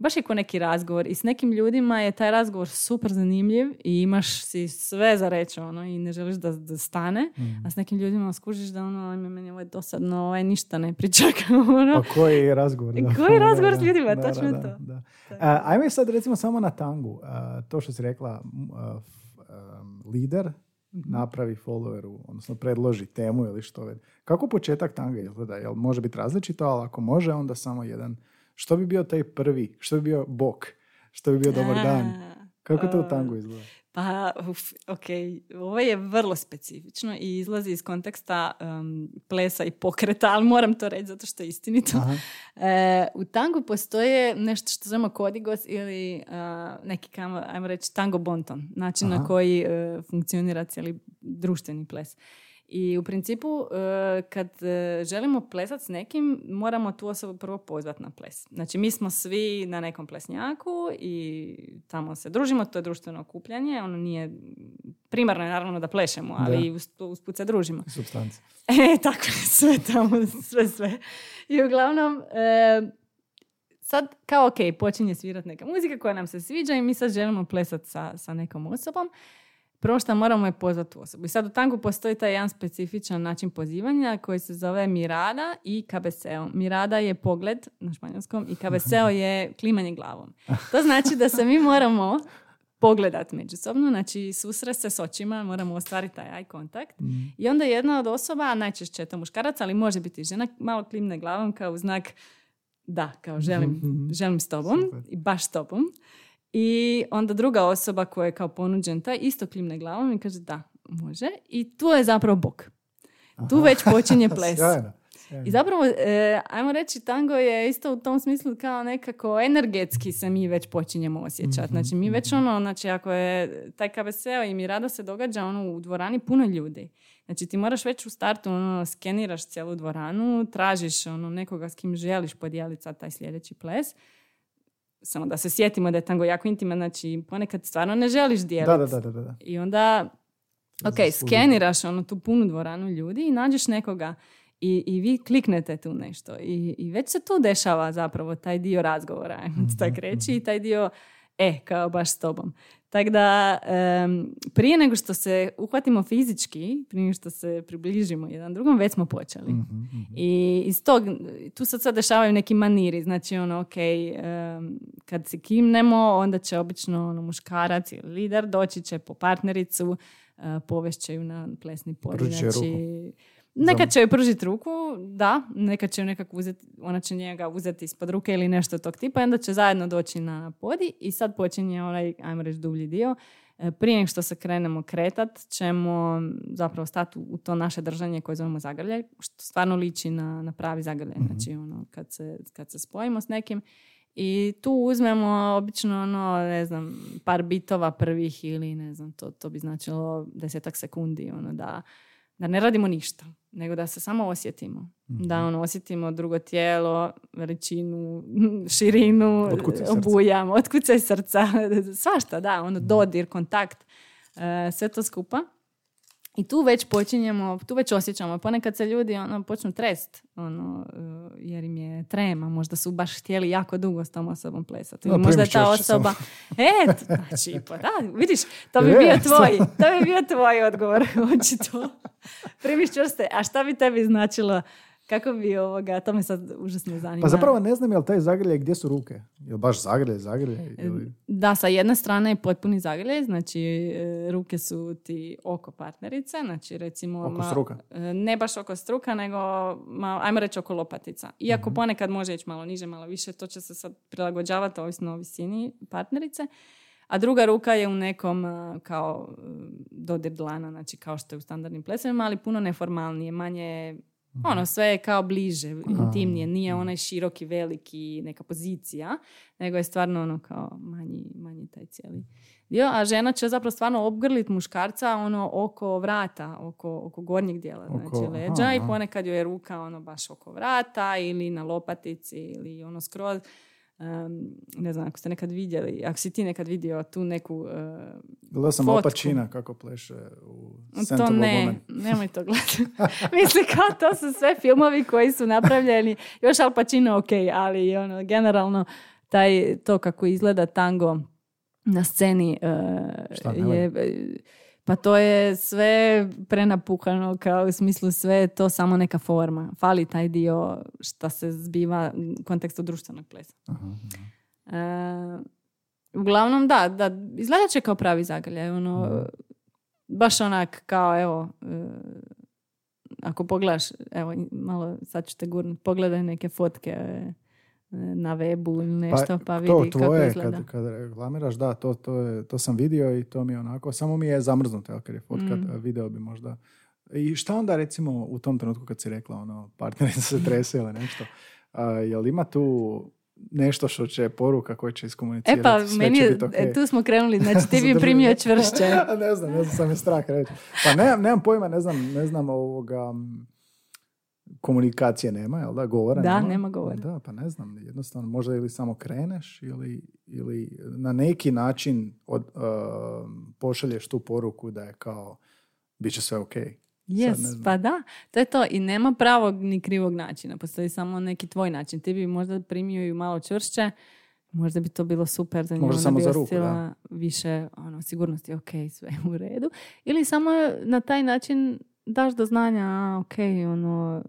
baš je ko neki razgovor i s nekim ljudima je taj razgovor super zanimljiv i imaš si sve za reći ono, i ne želiš da, da stane, a s nekim ljudima skužiš da ono, ajme, meni ovo je dosadno, ovaj ništa ne priča. ono. Pa koji je razgovor? Da. Koji razgovor Da, s ljudima, da, točno da, to. da, da. A, ajmo sad recimo samo na tangu. A, to što si rekla, a, um, lider napravi followeru, odnosno predloži temu ili što već. Kako početak tanga izgleda? Jel može biti različito, ali ako može, onda samo jedan. Što bi bio taj prvi? Što bi bio bok? Što bi bio dobar dan? Kako to u a, tangu izgleda? Pa, uf, ok, ovo je vrlo specifično i izlazi iz konteksta um, plesa i pokreta, ali moram to reći zato što je istinito. E, u tangu postoje nešto što zovemo kodigos ili a, neki, ajmo reći, tango bonton, način na Aha. koji e, funkcionira cijeli društveni ples. I u principu, e, kad e, želimo plesat s nekim, moramo tu osobu prvo pozvati na ples. Znači, mi smo svi na nekom plesnjaku i tamo se družimo, to je društveno okupljanje, ono nije, primarno je naravno da plešemo, ali Da. usput se družimo. Substanci. E, tako je, sve tamo, sve, sve. I uglavnom, e, sad kao ok, počinje svirati neka muzika koja nam se sviđa i mi sad želimo plesati sa, sa nekom osobom. Prvo što moramo je pozvati tu osobu. I sad u tangu postoji taj jedan specifičan način pozivanja koji se zove mirada i kabeseo. Mirada je pogled na španjolskom i kabeseo je klimanje glavom. To znači da se mi moramo pogledat međusobno, znači susret se s očima, moramo ostvariti taj eye kontakt. I onda jedna od osoba, najčešće je to muškarac, ali može biti i žena, malo klimne glavom kao znak da, kao želim, želim s tobom Super. i baš s tobom. I onda druga osoba koja je kao ponuđen taj isto klimne glavom i kaže da, može. I tu je zapravo bok. Tu već počinje ples. Sjajno. sjajno. I zapravo, e, ajmo reći, tango je isto u tom smislu kao nekako energetski se mi već počinjemo osjećati. Znači, mi već ono, znači, ako je taj KBSO i mi rada se događa ono, u dvorani puno ljudi. Znači, ti moraš već u startu ono, skeniraš cijelu dvoranu, tražiš ono, nekoga s kim želiš podijeliti sad taj sljedeći ples. Samo da se sjetimo da je tango jako intiman, znači ponekad stvarno ne želiš dijeliti. Da, da, da, da, da. I onda, ok, Zaslužiti. skeniraš ono tu punu dvoranu ljudi i nađeš nekoga i, i vi kliknete tu nešto. I, I već se tu dešava zapravo taj dio razgovora, ajmo Mhm, to tako reći, i taj dio, e, kao baš s tobom. Tako da, em, prije nego što se uhvatimo fizički, prije nego što se približimo jedan drugom, već smo počeli. Mhm, mhm. I iz tog, tu se sad dešavaju neki maniri, znači ono, ok, em, kad se kimnemo, onda će obično ono, muškarac ili lider doći će po partnericu, uh, povešće ju na plesni će Znači, ruku. Nekad će joj pružiti ruku, da, nekad će ju nekako uzeti, ona će njega uzeti ispod ruke ili nešto tog tipa, i onda će zajedno doći na podi i sad počinje onaj, ajmo reći, dublji dio. E, Prije nego što se krenemo kretat, ćemo zapravo stati u- to naše držanje koje zovemo zagrljaj, što stvarno liči na, na pravi zagrljaj, znači ono, kad se, kad se spojimo s nekim. I tu uzmemo obično ono, ne znam, par bitova prvih ili ne znam, to, to bi značilo desetak sekundi, ono, da, da ne radimo ništa, nego da se samo osjetimo. Da ono, osjetimo drugo tijelo, veličinu, širinu, Otkucaj obujam, otkucaj srca, svašta, da, ono, dodir, kontakt, e, sve to skupa. I tu već počinjemo, tu već osjećamo. Ponekad se ljudi ono, počnu trest, ono, e, jer im je trema. Možda su baš htjeli jako dugo s tom osobom plesati. No, možda je ta osoba... E, znači, pa da, vidiš, to bi Je, bio tvoj, to bi bio tvoj odgovor, očito. Primiš čvrste. A šta bi tebi značilo, kako bi ovoga, to me sad užasno zanima. Pa zapravo ne znam jel taj zagrljaj gdje su ruke? Jel baš zagrljaj, zagrljaj? Ili... Da, sa jedne strane je potpuni zagrljaj, znači e, ruke su ti oko partnerice, znači recimo... Oko struka? e, Ne baš oko struka, nego ma, ajmo reći oko lopatica. Iako Mhm. ponekad može ići malo niže, malo više, to će se sad prilagođavati ovisno o visini partnerice. A druga ruka je u nekom kao e, dodir dlana, znači kao što je u standardnim plesovima, ali puno neformalnije, manje. Ono, sve je kao bliže, intimnije, nije onaj široki, veliki, neka pozicija, nego je stvarno ono kao manji, manji taj cijeli dio. A žena će zapravo stvarno obgrlit muškarca ono oko vrata, oko, oko gornjeg dijela, Oko- znači aha, leđa i aha. ponekad joj je ruka ono baš oko vrata ili na lopatici ili ono skroz. Ne znam, ako ste nekad vidjeli, ako si ti nekad vidio tu neku e, Gledao sam. Opačina kako pleše u Scent to ne, nemoj to gledati. Mislim kao to su sve filmovi koji su napravljeni, još Al Pacino ok, ali ono, generalno taj, to kako izgleda tango na sceni e, Šta, je, pa to je sve prenapuhano kao u smislu sve je to samo neka forma. Fali taj dio šta se zbiva u kontekstu društvenog plesa. Aha, E, uglavnom da, da, izgledat će kao pravi zagrljaj, ono, baš onak kao evo, e, ako pogledaš, evo, malo sad ću te gurnut, pogledaj neke fotke e, na webu ili nešto, pa, vidi to kako tvoje, izgleda. kad, kad reklamiraš, da, to, to, je, to sam vidio i to mi je onako, samo mi je zamrznuto, jel, kad je fotka, Mm. video bi možda. I šta onda recimo u tom trenutku kad si rekla, ono, partnerica se trese ili nešto, a, jel ima tu nešto što će poruka koja će iskomunicirati, E pa, meni okej? e, tu smo krenuli, znači ti bi primio čvršće. ne znam, ne znam, sam je strah reći. Pa nemam, nemam pojma, ne znam, ne znam ovoga, komunikacije nema, jel da, govora Da, nema. nema govora. Da, pa ne znam, jednostavno možda ili samo kreneš ili, ili na neki način od, uh, pošalješ tu poruku da je kao, bit će sve ne Yes, pa da, to je to. I nema pravog ni krivog načina. Postoji samo neki tvoj način. Ti bi možda primio ju malo čvršće, možda bi to bilo super za nju. Možda samo bi za ruku, više ono, sigurnosti, ok, sve je u redu. Ili samo na taj način daš do znanja, a, ok, ono,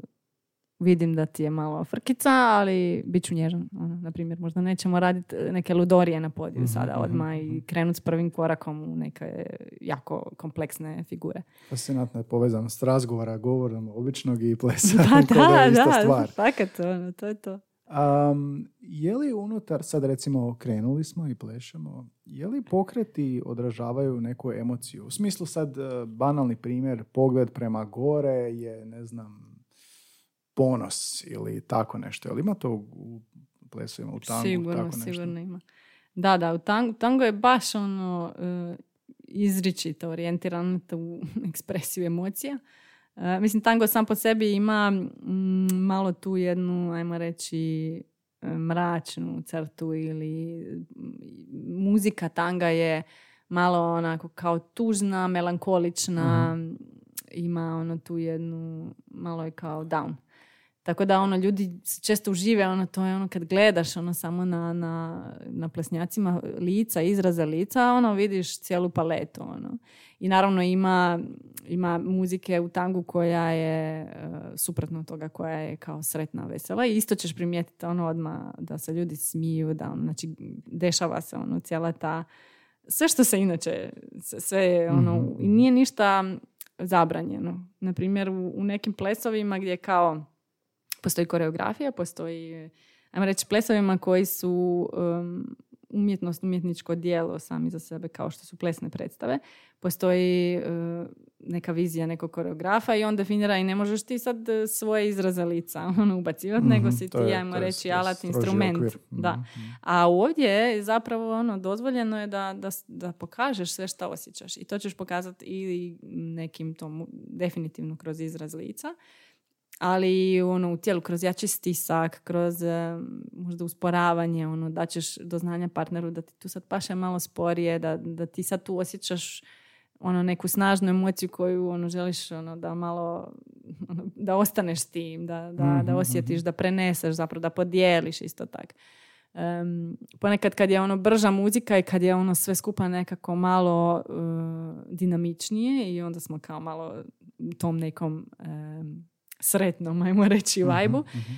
vidim da ti je malo frkica, ali bit ću nježan. Ono, na primjer, možda nećemo raditi neke ludorije na podiju Mhm, sada mhm, odmah mhm. i krenut s prvim korakom u neke jako kompleksne figure. Fascinantno je povezano s razgovora, govorom običnog i plesa. Pa kao da, je ista da, stvar. fakat, ono, to je to. Um, je li unutar, sad recimo krenuli smo i plešemo, je li pokreti odražavaju neku emociju? U smislu sad eh, banalni primjer, pogled prema gore je, ne znam, ponos ili tako nešto. Je li ima to u plesovima, u tangu? sigurno, tako nešto? sigurno ima. Da, da, u tango, tango je baš ono e, izričito orijentiran na tu ekspresiju emocija. E, mislim, tango sam po sebi ima mm, malo tu jednu, ajmo reći, e, mračnu crtu ili mm, muzika tanga je malo onako kao tužna, melankolična, ima ono tu jednu, malo je kao down. Tako da ono ljudi često užive, ono to je ono kad gledaš ono samo na, na, na plesnjacima lica, izraza lica, ono vidiš cijelu paletu. Ono. I naravno ima, ima muzike u tangu koja je uh, suprotno toga, koja je kao sretna, vesela. I isto ćeš primijetiti ono odmah da se ljudi smiju, da ono, znači dešava se ono cijela ta sve što se inače, sve je ono, Mhm. i nije ništa zabranjeno. Na primjer, u, u nekim plesovima gdje kao postoji koreografija, postoji, ajmo reći, plesovima koji su um, umjetnost, umjetničko dijelo sami za sebe, kao što su plesne predstave. Postoji uh, neka vizija nekog koreografa i on definira i ne možeš ti sad uh, svoje izraze lica ono, ubacivati, nego Mhm, si ti, je- ajmo to je reći, alat, instrument. okvir. Da. Mhm. A ovdje je zapravo ono, dozvoljeno je da, da, da pokažeš sve što osjećaš. I to ćeš pokazati ili nekim tom, definitivno kroz izraz lica, ali ono, u tijelu kroz jači stisak, kroz e, možda usporavanje, ono, da ćeš do znanja partneru da ti tu sad paše malo sporije, da, da ti sad tu osjećaš ono neku snažnu emociju koju ono želiš ono da malo ono, da ostaneš s tim, da, da, da Mhm, osjetiš, da preneseš, zapravo da podijeliš isto tak. Em, ponekad kad je ono brža muzika i kad je ono sve skupa nekako malo e, dinamičnije i onda smo kao malo tom nekom em, sretnom, ajmo reći, vajbu, Mhm.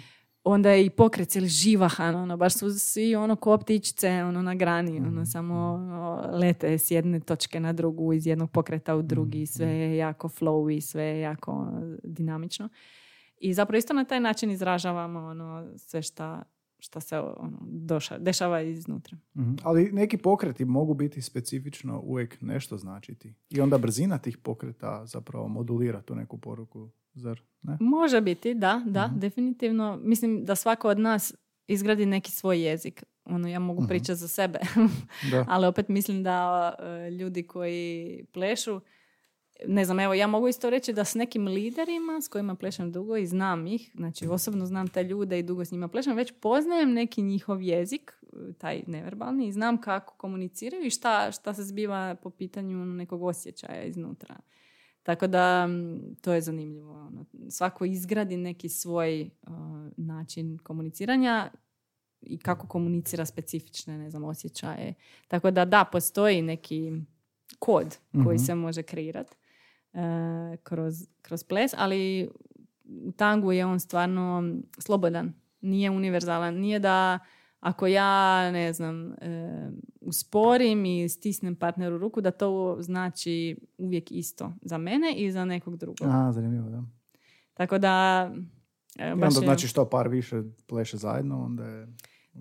onda je i pokret cijeli živahan, ono, baš su svi ono ko ptičice ono, na grani, ono, samo ono, lete s jedne točke na drugu, iz jednog pokreta u drugi, sve je jako flowy, sve je jako ono, dinamično. I zapravo isto na taj način izražavamo ono, sve šta, šta se ono, doša, dešava iznutra. Mhm. Ali neki pokreti mogu biti specifično uvijek nešto značiti. I onda brzina tih pokreta zapravo modulira tu neku poruku, zar ne? Može biti, da, da, definitivno. Mislim da svako od nas izgradi neki svoj jezik. Ono, ja mogu pričati za sebe, Da. ali opet mislim da e, ljudi koji plešu, ne znam, evo, ja mogu isto reći da s nekim liderima s kojima plešem dugo i znam ih, znači osobno znam te ljude i dugo s njima plešem, već poznajem neki njihov jezik, taj neverbalni, i znam kako komuniciraju i šta, šta se zbiva po pitanju nekog osjećaja iznutra. Tako da to je zanimljivo. Ono. Svako izgradi neki svoj uh, način komuniciranja i kako komunicira specifične, ne znam, osjećaje. Tako da da, postoji neki kod koji Mhm. se može kreirati kroz, kroz ples, ali u tangu je on stvarno slobodan. Nije univerzalan. Nije da ako ja, ne znam, e, usporim i stisnem partneru ruku, da to znači uvijek isto za mene i za nekog drugog. A, zanimljivo, da. Tako da... e, I baš onda je- znači što par više pleše zajedno, onda je...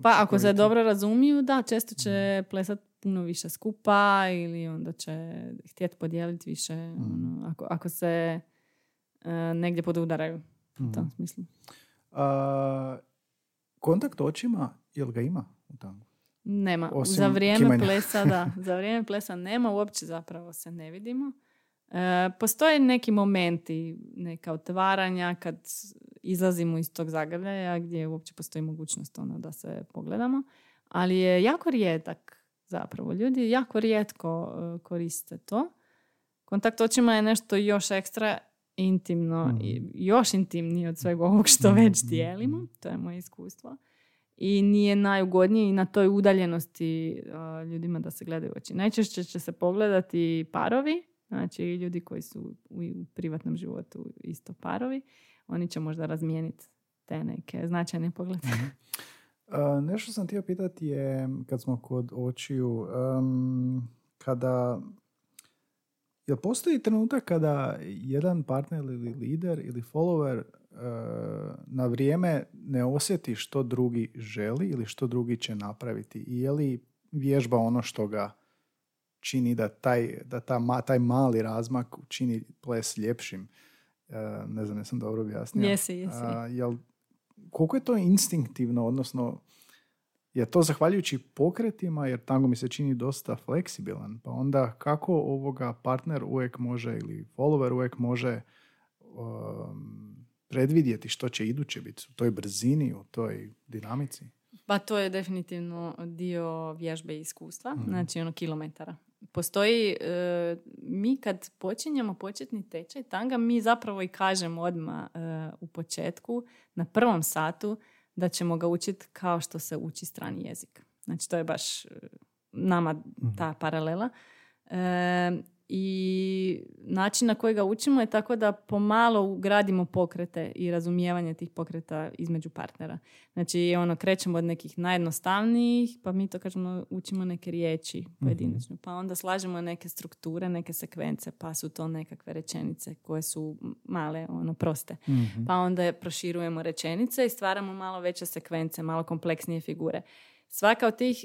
Pa ako se dobro razumiju, da, često će plesat puno više skupa ili onda će htjeti podijeliti više ono, ako, ako se e, negdje podudaraju u tom smislu. A, kontakt očima, jel ga ima u tangu? Nema. Osim za vrijeme kimanja. plesa, da. Za vrijeme plesa nema, uopće zapravo se ne vidimo. E, postoje neki momenti, neka otvaranja kad izlazimo iz tog zagrljaja gdje uopće postoji mogućnost ono da se pogledamo, ali je jako rijedak zapravo. Ljudi jako rijetko e, koriste to. Kontakt očima je nešto još ekstra intimno i još intimnije od svega ovog što već dijelimo. To je moje iskustvo. I nije najugodnije i na toj udaljenosti a, ljudima da se gledaju oči. Najčešće će se pogledati parovi, znači ljudi koji su u, u privatnom životu isto parovi. Oni će možda razmijeniti te neke značajne poglede. A, nešto sam htio pitati je, kad smo kod očiju, em, kada... Jel postoji trenutak kada jedan partner ili lider ili follower na vrijeme ne osjeti što drugi želi ili što drugi će napraviti? I je li vježba ono što ga čini da taj, da ta, taj mali razmak čini ples ljepšim? E, ne znam, jesam dobro objasnio. Jesi, jesi. A, jel, koliko je to instinktivno, odnosno je to zahvaljujući pokretima, jer tango mi se čini dosta fleksibilan, pa onda kako ovoga partner uvijek može ili follower uvijek može um, predvidjeti što će iduće biti u toj brzini, u toj dinamici? Pa to je definitivno dio vježbe i iskustva, Mhm. znači ono kilometara. Postoji, e, mi kad počinjemo početni tečaj tanga, mi zapravo i kažemo odmah e, u početku, na prvom satu, da ćemo ga učiti kao što se uči strani jezik. Znači to je baš e, nama ta paralela. E, I način na koji ga učimo je tako da pomalo ugradimo pokrete i razumijevanje tih pokreta između partnera. Znači, ono, krećemo od nekih najjednostavnijih, pa mi to kažemo, učimo neke riječi pojedinačno. Pa onda slažemo neke strukture, neke sekvence, pa su to nekakve rečenice koje su male, ono, proste. Pa onda proširujemo rečenice i stvaramo malo veće sekvence, malo kompleksnije figure. Svaka od tih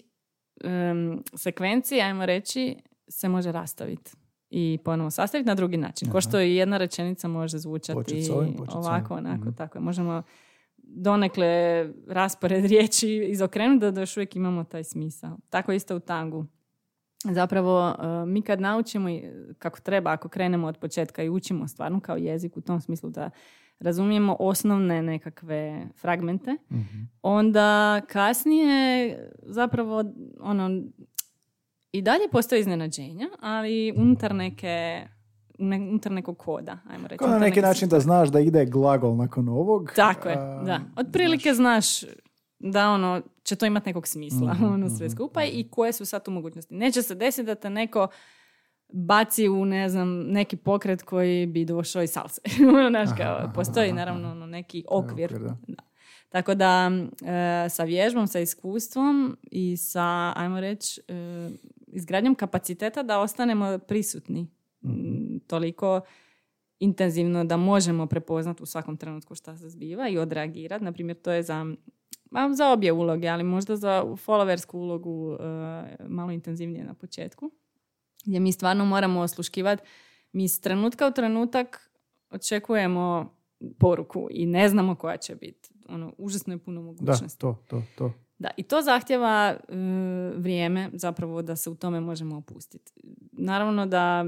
em, sekvenci, ajmo reći, se može rastaviti i ponovo sastaviti na drugi način. Ko što i jedna rečenica može zvučati ovim, ovako, onako, Mhm. tako je. Možemo donekle raspored riječi izokrenuti da još uvijek imamo taj smisao. Tako isto u tangu. Zapravo, e, mi kad naučimo kako treba, ako krenemo od početka i učimo stvarno kao jezik u tom smislu da razumijemo osnovne nekakve fragmente, onda kasnije zapravo ono, i dalje postoje iznenađenja, ali unutar neke ne- unutar nekog koda, ajmo reći. Kao na neki način da znaš da ide glagol nakon ovog. tako je, a, da. Otprilike znaš da ono, će to imati nekog smisla, Mhm, ono sve skupa i koje su sad tu mogućnosti. Neće se desiti da te neko baci u, ne znam, neki pokret koji bi došao iz salse. Ono, Znaš, kao, aha, postoji aha, naravno ono, neki okvir. okvir, da. Da. Tako da e, sa vježbom, sa iskustvom i sa, ajmo reći, e, izgradnjom kapaciteta da ostanemo prisutni Mhm. m, toliko intenzivno da možemo prepoznati u svakom trenutku šta se zbiva i odreagirati. Naprimjer, to je za, za obje uloge, ali možda za followersku ulogu e, malo intenzivnije na početku. Gdje mi stvarno moramo osluškivati. Mi s trenutka u trenutak očekujemo poruku i ne znamo koja će biti. Ono, užasno je puno Da, mogućnosti. to, to, to. Da, i to zahtjeva e, vrijeme zapravo da se u tome možemo opustiti. Naravno da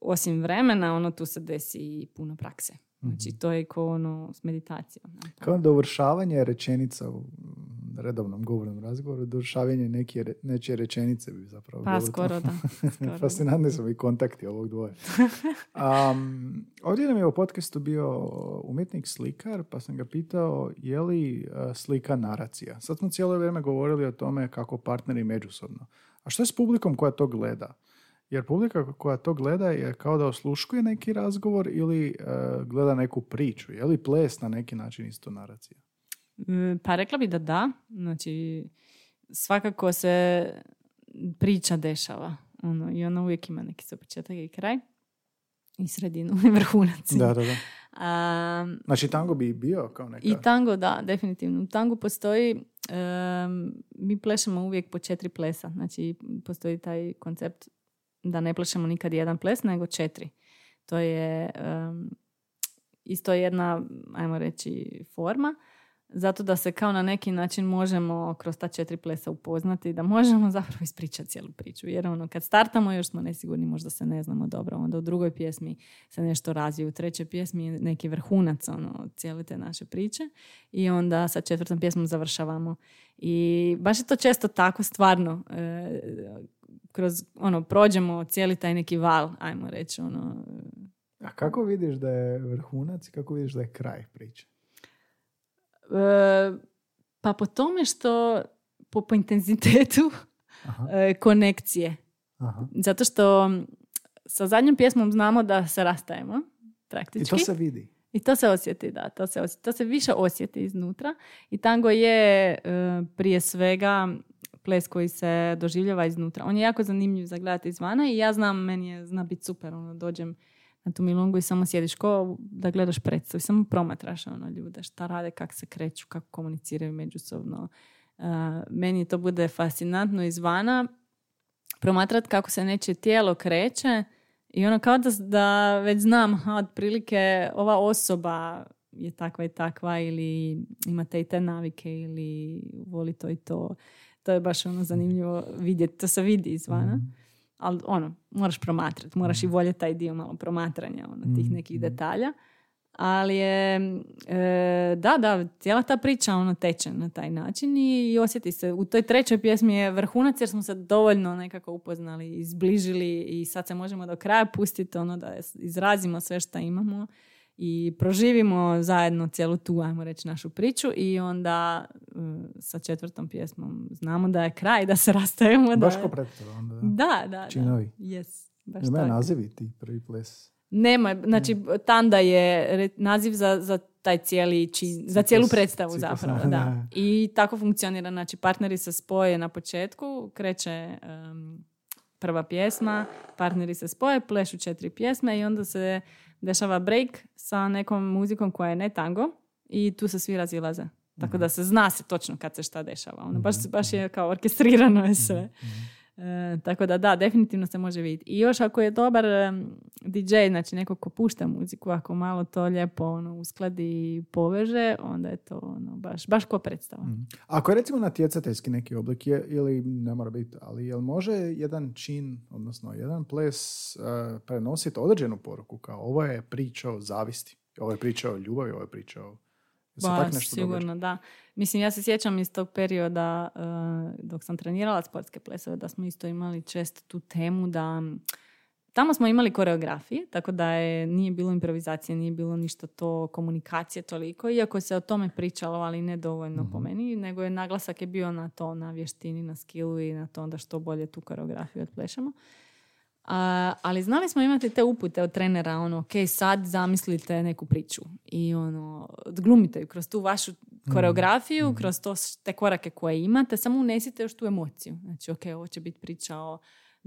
osim vremena, ono tu se desi i puno prakse. Znači to je kao ono s meditacijom. Kao dovršavanje rečenica u redovnom govornom razgovoru, dovršavanje neke, nečije rečenice bi zapravo Pa bilo to. skoro da. Skoro. Fascinantni su mi kontakti ovog dvoje. Um, ovdje nam je u podcastu bio umjetnik slikar, pa sam ga pitao je li uh, slika naracija. Sad smo cijelo vrijeme govorili o tome kako partneri međusobno. A što je s publikom koja to gleda? Jer publika koja to gleda je kao da osluškuje neki razgovor ili uh, gleda neku priču. Je li ples na neki način isto naracija? Mm, Pa rekla bi da da. Znači, svakako se priča dešava. Ono, I ona uvijek ima neki svoj početak i kraj. I sredinu i vrhunac. Da, da, da. A, Znači tango bi bio kao neka... I tango, da, definitivno. U tangu postoji, em, mi plešemo uvijek po četiri plesa. Znači, postoji taj koncept da ne plešemo nikad jedan ples, nego četiri. To je em, isto jedna, ajmo reći, forma. Zato da se kao na neki način možemo kroz ta četiri plesa upoznati, da možemo zapravo ispričati cijelu priču. Jer ono, kad startamo još smo nesigurni, možda se ne znamo dobro. Onda u drugoj pjesmi se nešto razvije, u trećoj pjesmi je neki vrhunac ono, cijele te naše priče i onda sa četvrtom pjesmom završavamo. I baš je to često tako stvarno. e, kroz, ono, prođemo cijeli taj neki val, ajmo reći, ono, A kako vidiš da je vrhunac i kako vidiš da je kraj priče? E, pa po tome što po, po intenzitetu Aha. e, konekcije. Aha. Zato što m, sa zadnjom pjesmom znamo da se rastajemo I praktički. to se vidi. I to se osjeti, da. To se, osjeti. to se više osjeti iznutra. I tango je e, prije svega ples koji se doživljava iznutra. On je jako zanimljiv za gledati izvana i ja znam, meni je zna biti super. Ono, dođem na tu milongu i samo sjediš ko da gledaš predstavu i samo promatraš ono, ljude, šta rade, kako se kreću, kako komuniciraju međusobno. E, meni to bude fascinantno izvana promatrat kako se nečije tijelo kreće i ono kao da, da već znam aha, otprilike ova osoba je takva i takva ili ima te i te navike ili voli to i to. To je baš ono zanimljivo vidjeti, to se vidi izvana. Ali ono, moraš promatrati, moraš i voljeti taj dio malo promatranja ono, tih nekih detalja. ali je, e, da, da, cijela ta priča ono teče na taj način i, i osjeti se. U toj trećoj pjesmi je vrhunac jer smo se dovoljno nekako upoznali, izbližili i sad se možemo do kraja pustiti ono da izrazimo sve što imamo i proživimo zajedno cijelu tu, ajmo reći, našu priču i onda uh, sa četvrtom pjesmom znamo da je kraj, da se rastajemo. Baš da, ko predstava onda. Da, da. Činovi. Da. Yes, baš tako. nazivi ti prvi ples. Nema, znači Tanda je naziv za, za taj cijeli čin, za cijelu predstavu ciklus, zapravo, da. da. I tako funkcionira, znači partneri se spoje na početku, kreće prva pjesma, partneri se spoje, plešu četiri pjesme i onda se dešava break sa nekom muzikom koja je ne tango i tu se svi razilaze. Tako da se zna se točno kad se šta dešava. Ono, baš, baš je kao orkestrirano je sve. E, tako da da, definitivno se može vidjeti. I još ako je dobar DJ, znači neko ko pušta muziku, ako malo to lijepo ono, uskladi i poveže, onda je to ono, baš, baš ko predstava. Ako je recimo natjecateljski neki oblik, je, ili ne mora biti, ali jel može jedan čin, odnosno jedan ples uh, prenositi određenu poruku, kao ovo je priča o zavisti, ovo je priča o ljubavi, ovo je priča o... Ba, tak nešto sigurno, događa? da. Mislim, ja se sjećam iz tog perioda uh, dok sam trenirala sportske plesove, da smo isto imali često tu temu da tamo smo imali koreografije, tako da je, nije bilo improvizacije, nije bilo ništa to komunikacije toliko, iako se o tome pričalo, ali ne dovoljno po meni, nego je naglasak je bio na to, na vještini, na skillu i na to da što bolje tu koreografiju otplešamo. A, ali znali smo imati te upute od trenera, ono, ok, sad zamislite neku priču i ono, odglumite ju kroz tu vašu koreografiju, kroz to, te korake koje imate, samo unesite još tu emociju. Znači, ok, ovo će biti priča o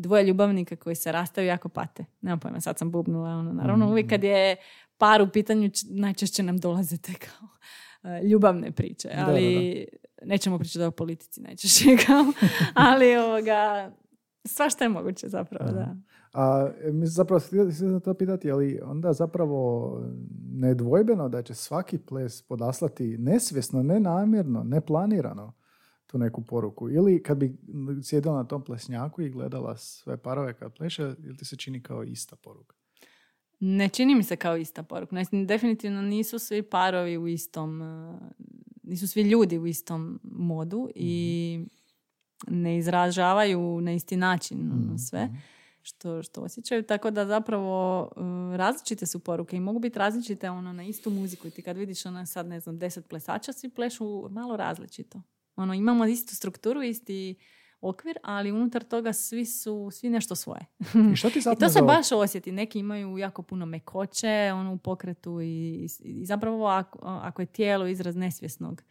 dvoje ljubavnika koji se rastaju jako pate. Nemam pojma, sad sam bubnula, ono, naravno, uvijek kad je par u pitanju, najčešće nam dolaze te kao e, ljubavne priče, Da, ali nećemo pričati o politici najčešće, kao, ali ovoga, svašta je moguće zapravo, da. A e, mi zapravo sam to pitati, ali onda zapravo nedvojbeno da će svaki ples podaslati nesvjesno, nenamjerno, neplanirano tu neku poruku. Ili kad bi sjedila na tom plesnjaku i gledala sve parove kad pleše, ili ti se čini kao ista poruka? Ne čini mi se kao ista poruka. Definitivno nisu svi parovi u istom, eh, nisu svi ljudi u istom modu i ne izražavaju na isti način ono, sve što, što osjećaju. Tako da zapravo eh, različite su poruke i mogu biti različite ono, na istu muziku. I ti kad vidiš ono, sad, ne znam, deset plesača, svi plešu malo različito. Ono, imamo istu strukturu, isti okvir, ali unutar toga svi su, svi nešto svoje. I što ti I to se baš osjeti. Neki imaju jako puno mekoće ono, u pokretu i, i zapravo ako, ako je tijelo izraz nesvjesnog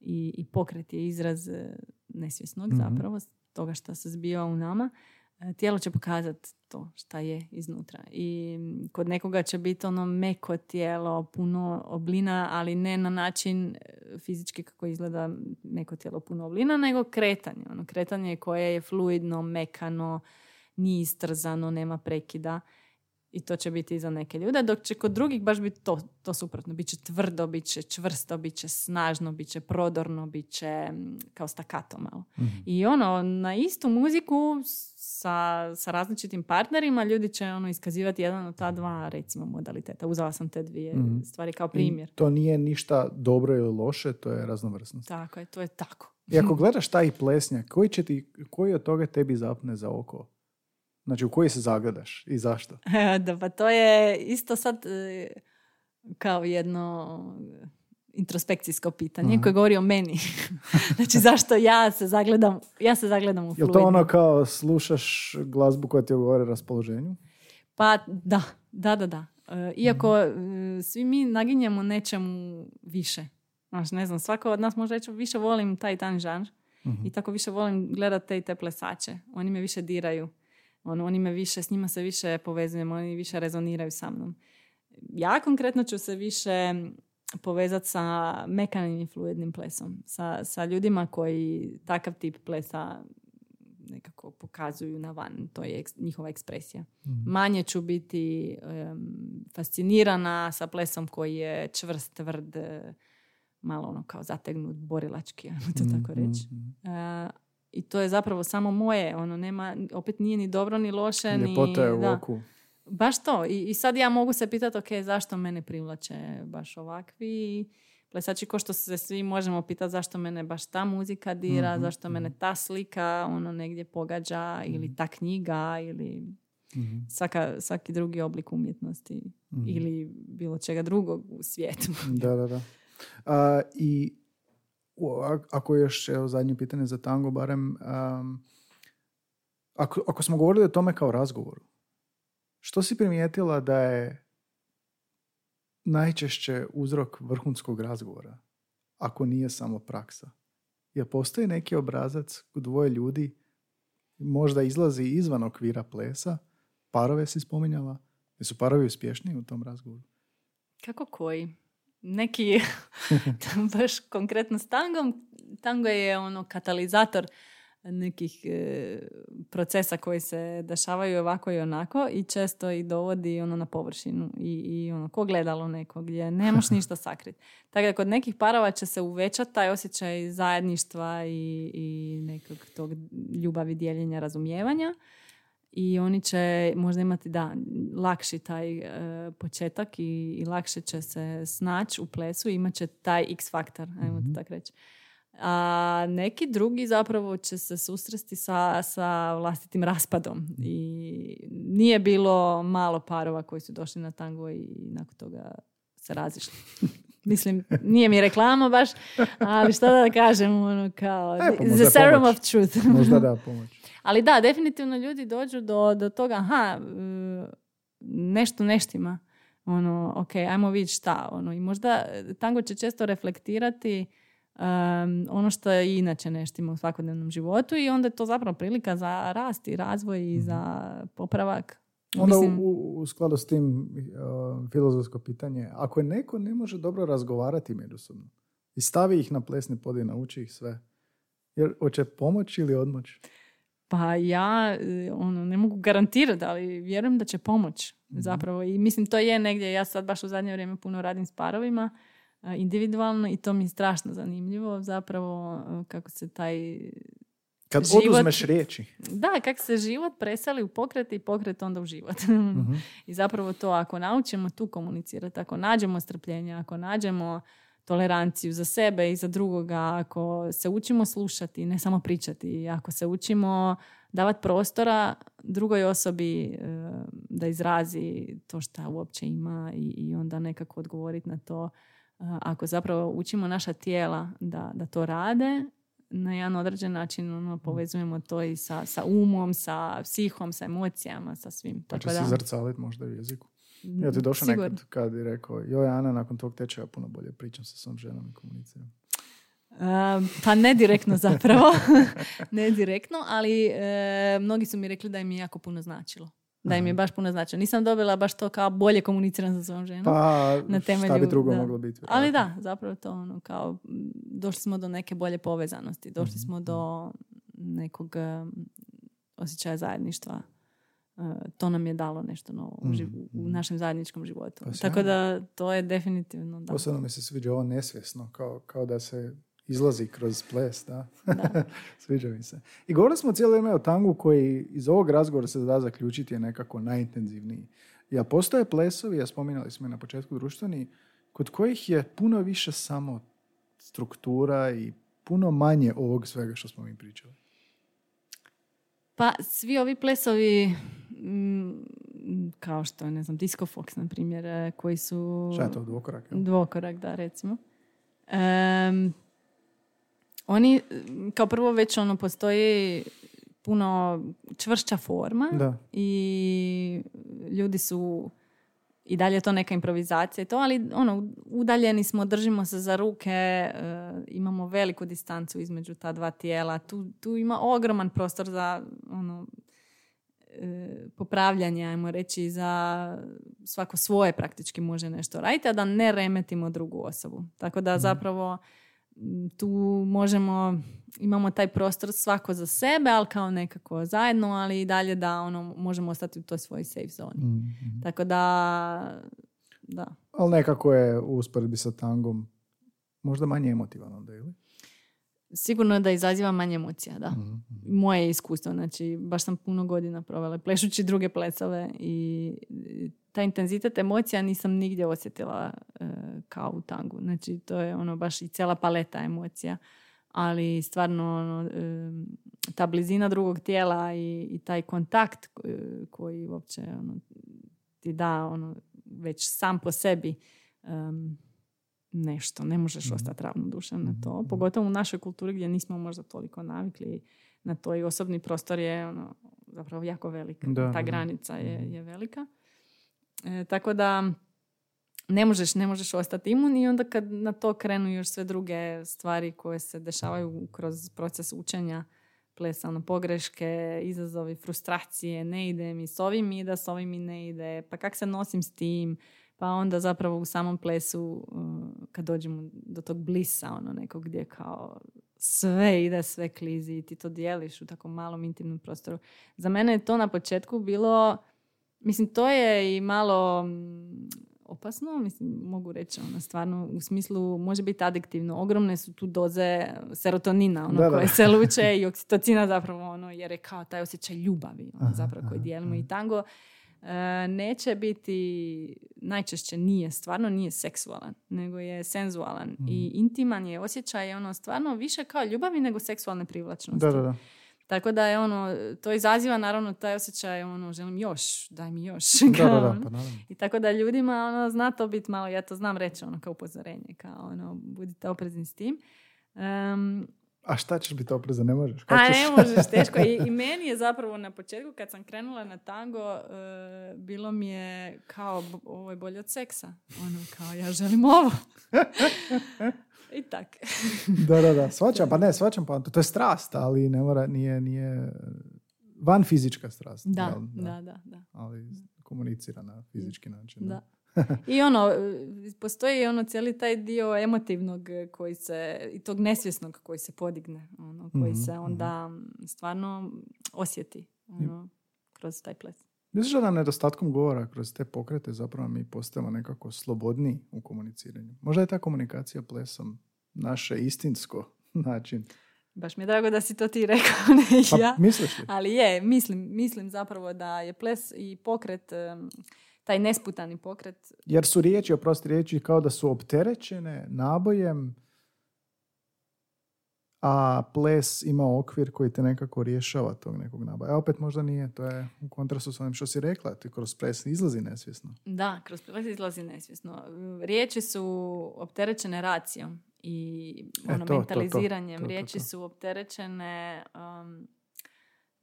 i, i pokret je izraz e, nesvjesnog Mhm. zapravo, toga što se zbiva u nama, tijelo će pokazati to šta je iznutra. I kod nekoga će biti ono meko tijelo, puno oblina, ali ne na način e, fizički kako izgleda meko tijelo, puno oblina, nego kretanje. Ono kretanje koje je fluidno, mekano, nije istrzano, nema prekida. I to će biti i za neke ljude, dok će kod drugih baš biti to, to suprotno. Biće tvrdo, bit će čvrsto, bit će snažno, bit će prodorno, bit će mm, kao stakato malo. I ono, na istu muziku sa, sa različitim partnerima ljudi će ono iskazivati jedan od ta dva, recimo, modaliteta. Uzela sam te dvije stvari kao primjer. I to nije ništa dobro ili loše, to je raznovrsnost. Tako je, to je tako. I ako gledaš taj plesnjak, koji, će ti, koji od toga tebi zapne za oko? Znači, u koji se zagledaš i zašto? da, pa to je isto sad e, kao jedno introspekcijsko pitanje koje govori o meni. znači zašto ja se zagledam, ja se zagledam u Jel fluidno. to ono kao slušaš glazbu koja ti odgovara raspoloženju? Pa da, da, da, da. E, iako e, svi mi naginjemo nečemu više. Znaš, ne znam, svako od nas može reći više volim taj i taj žanr i tako više volim gledati te i te plesače. Oni me više diraju. Ono, oni me više, s njima se više povezujem, oni više rezoniraju sa mnom. Ja konkretno ću se više povezati sa mekanim i fluidnim plesom. Sa, sa ljudima koji takav tip plesa nekako pokazuju na van. To je eks- njihova ekspresija. Manje ću biti em, fascinirana sa plesom koji je čvrst, tvrd, malo ono kao zategnut, borilački, ajmo to tako reći. E, I to je zapravo samo moje, ono nema, opet nije ni dobro ni loše, Ljepota je u da. oku. Baš to. I, I sad ja mogu se pitati, ok, zašto mene privlače baš ovakvi plesači, ko što se svi možemo pitati zašto mene baš ta muzika dira, Mhm, zašto mene mhm. ta slika ono negdje pogađa ili ta knjiga ili Mhm, svaka, svaki drugi oblik umjetnosti mhm. ili bilo čega drugog u svijetu. Da, da, da. A, I ako još, evo, zadnje pitanje za tango, barem, am, ako, ako smo govorili o tome kao razgovoru, što si primijetila da je najčešće uzrok vrhunskog razgovora, ako nije samo praksa? Jer postoji neki obrazac u dvoje ljudi, možda izlazi izvan okvira plesa, parove si spominjala, jesu parovi uspješniji u tom razgovoru? Kako koji? Neki, baš konkretno s tangom, tango je ono katalizator nekih e, procesa koji se dešavaju ovako i onako i često i dovodi ono na površinu i, i ono ko gledalo neko gdje nemaš ništa sakriti. Tako da kod nekih parova će se uvećati taj osjećaj zajedništva i, i nekog tog ljubavi, dijeljenja, razumijevanja i oni će možda imati da lakši taj e, početak i, i lakše će se snaći u plesu i imat će taj x faktor, ajmo to tako reći. A neki drugi zapravo će se susresti sa, sa vlastitim raspadom i nije bilo malo parova koji su došli na tango i nakon toga se razišli. Mislim, nije mi reklama baš, ali šta da kažem, ono kao, E, pa the serum pomoć. of truth. Možda da pomoć. Ali da, definitivno ljudi dođu do, do toga, aha, e, nešto neštima. Ono, ok, ajmo vidjeti šta. Ono, I možda tango će često reflektirati um, ono što je inače neštima u svakodnevnom životu i onda je to zapravo prilika za rast i razvoj i za popravak. Onda Mislim- u, u skladu s tim uh, filozofsko pitanje, ako je neko ne može dobro razgovarati međusobno i stavi ih na plesni pod i nauči ih sve, jer hoće pomoć ili odmoć? Pa ja e, ono, ne mogu garantirati, ali vjerujem da će pomoć zapravo. I mislim to je negdje, ja sad baš u zadnje vrijeme puno radim s parovima a, individualno i to mi je strašno zanimljivo zapravo e, kako se taj Kad Život- oduzmeš riječi. da, kako se život preseli u pokret i pokret onda u život. Mhm. I zapravo to ako naučimo tu komunicirati, ako nađemo strpljenje, ako nađemo toleranciju za sebe i za drugoga, ako se učimo slušati, ne samo pričati, ako se učimo davati prostora drugoj osobi e, da izrazi to što uopće ima i, onda nekako odgovoriti na to. E, Ako zapravo učimo naša tijela da, da to rade, na jedan određen način ono, povezujemo to i sa, sa umom, sa psihom, sa emocijama, sa svim. Pa će Tako se da- zrcalit možda u jeziku. Ja ti došao Sigurno. nekad kad je rekao, joj Ana, nakon tog tečaja puno bolje pričam sa svom ženom i komuniciram. Um, pa ne direktno zapravo. ne direktno, ali e, mnogi su mi rekli da im je jako puno značilo. Da im je baš puno značilo. Nisam dobila baš to kao bolje komuniciram sa svojom ženom. Pa, na šta bi temelju- drugo da. moglo biti? ali da, zapravo to ono kao došli smo do neke bolje povezanosti. Došli smo do nekog em, osjećaja zajedništva. E, to nam je dalo nešto novo u, živ- u našem zajedničkom životu. Pa Tako da to je definitivno da. Posebno mi se sviđa ovo nesvjesno, kao, kao da se izlazi kroz ples, da. sviđa mi se. I govorili smo cijelo vrijeme o tangu koji iz ovog razgovora se da zaključiti je nekako najintenzivniji. Ja postoje plesovi, ja spominjali smo na početku društveni, kod kojih je puno više samo struktura i puno manje ovog svega što smo mi pričali. Pa svi ovi plesovi kao što ne znam, Disco Fox, na primjer, e, koji su... Šta je to, dvokorak? jel? Dvokorak, da, recimo. Em, oni, kao prvo već ono, postoji puno čvršća forma Da. i ljudi su i dalje je to neka improvizacija i to, ali ono, udaljeni smo, držimo se za ruke, e, imamo veliku distancu između ta dva tijela. Tu, tu ima ogroman prostor za ono, popravljanje, ajmo reći, za svako svoje praktički može nešto raditi, a da ne remetimo drugu osobu. Tako da zapravo m, tu možemo, imamo taj prostor svako za sebe, ali kao nekako zajedno, ali i dalje da ono, možemo ostati u toj svojoj safe zoni. Mhm. Tako da, da. Ali nekako je u usporedbi sa tangom možda manje emotivan onda, ili? Sigurno da izaziva manje emocija, da. Mhm. Moje iskustvo, znači baš sam puno godina provela plešući druge plecove i taj intenzitet emocija nisam nigdje osjetila e, kao u tangu. Znači to je ono baš i cijela paleta emocija. Ali stvarno ono, e, ta blizina drugog tijela i, i taj kontakt koji, koji uopće ono, ti da ono, već sam po sebi nešto. Ne možeš Mhm. ostati ravnodušan na to. Mhm. Pogotovo u našoj kulturi gdje nismo možda toliko navikli na to i osobni prostor je ono, zapravo jako velik. Da, Ta da. granica je, Mhm. je velika. E, tako da ne možeš, ne možeš ostati imun i onda kad na to krenu još sve druge stvari koje se dešavaju kroz proces učenja plesa, ono, pogreške, izazovi, frustracije, ne ide mi s ovim mi da s ovim mi ne ide, pa kak se nosim s tim, pa onda zapravo u samom plesu uh, kad dođemo do tog blisa ono nekog gdje kao sve ide, sve klizi i ti to dijeliš u tako malom intimnom prostoru. Za mene je to na početku bilo, mislim to je i malo mm, opasno, mislim mogu reći ono stvarno u smislu može biti adiktivno. Ogromne su tu doze serotonina ono Da, da. koje se luče i oksitocina zapravo ono jer je kao taj osjećaj ljubavi ono, zapravo koji dijelimo aha. i tango neće biti, najčešće nije, stvarno nije seksualan, nego je senzualan Mhm. i intiman je osjećaj ono stvarno više kao ljubavi nego seksualne privlačnosti. Da, da, da. Tako da je ono, to izaziva naravno taj osjećaj ono, želim još, daj mi još. Da, da, da, ono. pa naravno. I tako da ljudima ono, zna to biti malo, ja to znam reći ono, kao upozorenje, kao ono, budite oprezni s tim. Em, A šta ćeš biti oprezan? Ne možeš? Kak a ćeš? ne možeš, teško. I, I meni je zapravo na početku kad sam krenula na tango, e, bilo mi je kao, ovo je bolje od seksa. Ono, kao ja želim ovo. I tak. Da, da, da. Svačam, pa ne, svačam pa to je strast, ali ne mora, nije, nije van fizička strast. Da, jel? da, da, da. Ali komunicira na fizički način. Da. I ono, e, postoji ono cijeli taj dio emotivnog e, koji se, i tog nesvjesnog koji se podigne, ono, koji Mhm, se onda m, stvarno osjeti ono, kroz taj ples. Misliš da nam nedostatkom govora kroz te pokrete zapravo mi postajemo nekako slobodniji u komuniciranju? Možda je ta komunikacija plesom naše istinsko način. Baš mi je drago da si to ti rekao, ne Pa ja. misliš li? Ali je, mislim, mislim zapravo da je ples i pokret, em, taj nesputani pokret, Jer su riječi, oprosti riječi, kao da su opterećene nabojem, a ples ima okvir koji te nekako rješava tog nekog naboja. A opet možda nije, to je u kontrastu s onim što si rekla, ti kroz ples izlazi nesvjesno. Da, kroz ples izlazi nesvjesno. Riječi su opterećene racijom i E, ono, to, to, to, mentaliziranjem. to, to, Riječi su opterećene um,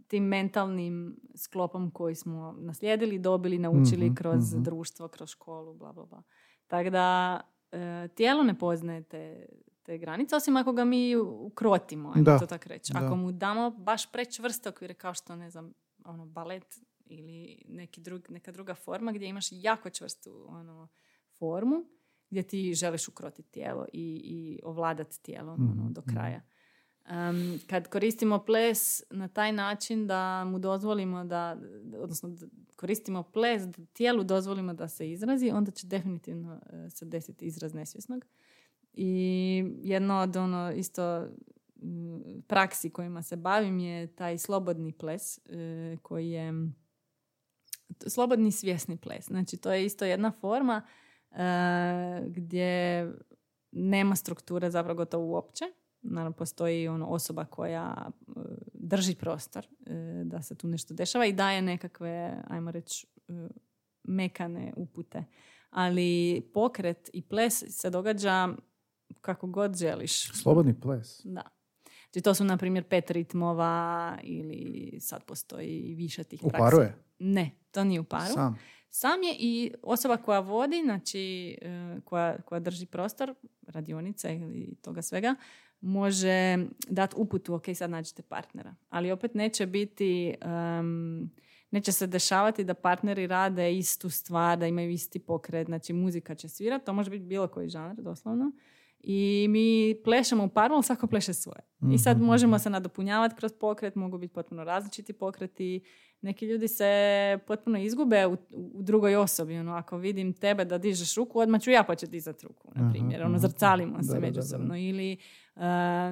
tim mentalnim sklopom koji smo naslijedili, dobili, naučili Mhm, kroz mhm. društvo, kroz školu, bla, bla, bla. Tako da e, tijelo ne poznaje te, te granice, osim ako ga mi ukrotimo, ajmo Da, to tako reći. da. Ako mu damo baš prečvrste okvire kao što, ne znam, ono, balet ili neki drug, neka druga forma gdje imaš jako čvrstu ono, formu gdje ti želiš ukrotiti tijelo i, i ovladati tijelo ono, Mhm, do mhm. kraja. Um, kad koristimo ples na taj način da mu dozvolimo da, odnosno da koristimo ples da tijelu dozvolimo da se izrazi, onda će definitivno e, se desiti izraz nesvjesnog. I jedno od ono isto mm, praksi kojima se bavim je taj slobodni ples e, koji je slobodni svjesni ples. Znači to je isto jedna forma e, gdje nema strukture zapravo gotovo uopće. Naravno, postoji ono osoba koja e, drži prostor e, da se tu nešto dešava i daje nekakve, ajmo reći, e, mekane upute. Ali pokret i ples se događa kako god želiš. Slobodni ples. Da. Znači to su, na primjer, pet ritmova ili sad postoji i više tih U praksi. paru je? Ne, to nije u paru. Sam. Sam je i osoba koja vodi, znači koja, koja drži prostor, radionica ili toga svega, može dati uputu, ok, sad nađite partnera. Ali opet neće biti, em, neće se dešavati da partneri rade istu stvar, da imaju isti pokret, znači muzika će svirati, to može biti bilo koji žanr, doslovno. I mi plešemo u paru, ali svako pleše svoje. I sad Mhm, možemo se nadopunjavati kroz pokret, mogu biti potpuno različiti pokreti. Neki ljudi se potpuno izgube u, u drugoj osobi. Ono, ako vidim tebe da dižeš ruku, odmah ću ja početi dizati ruku, na primjer. Ono, zrcalimo Da, se da, da, da. međusobno. Ili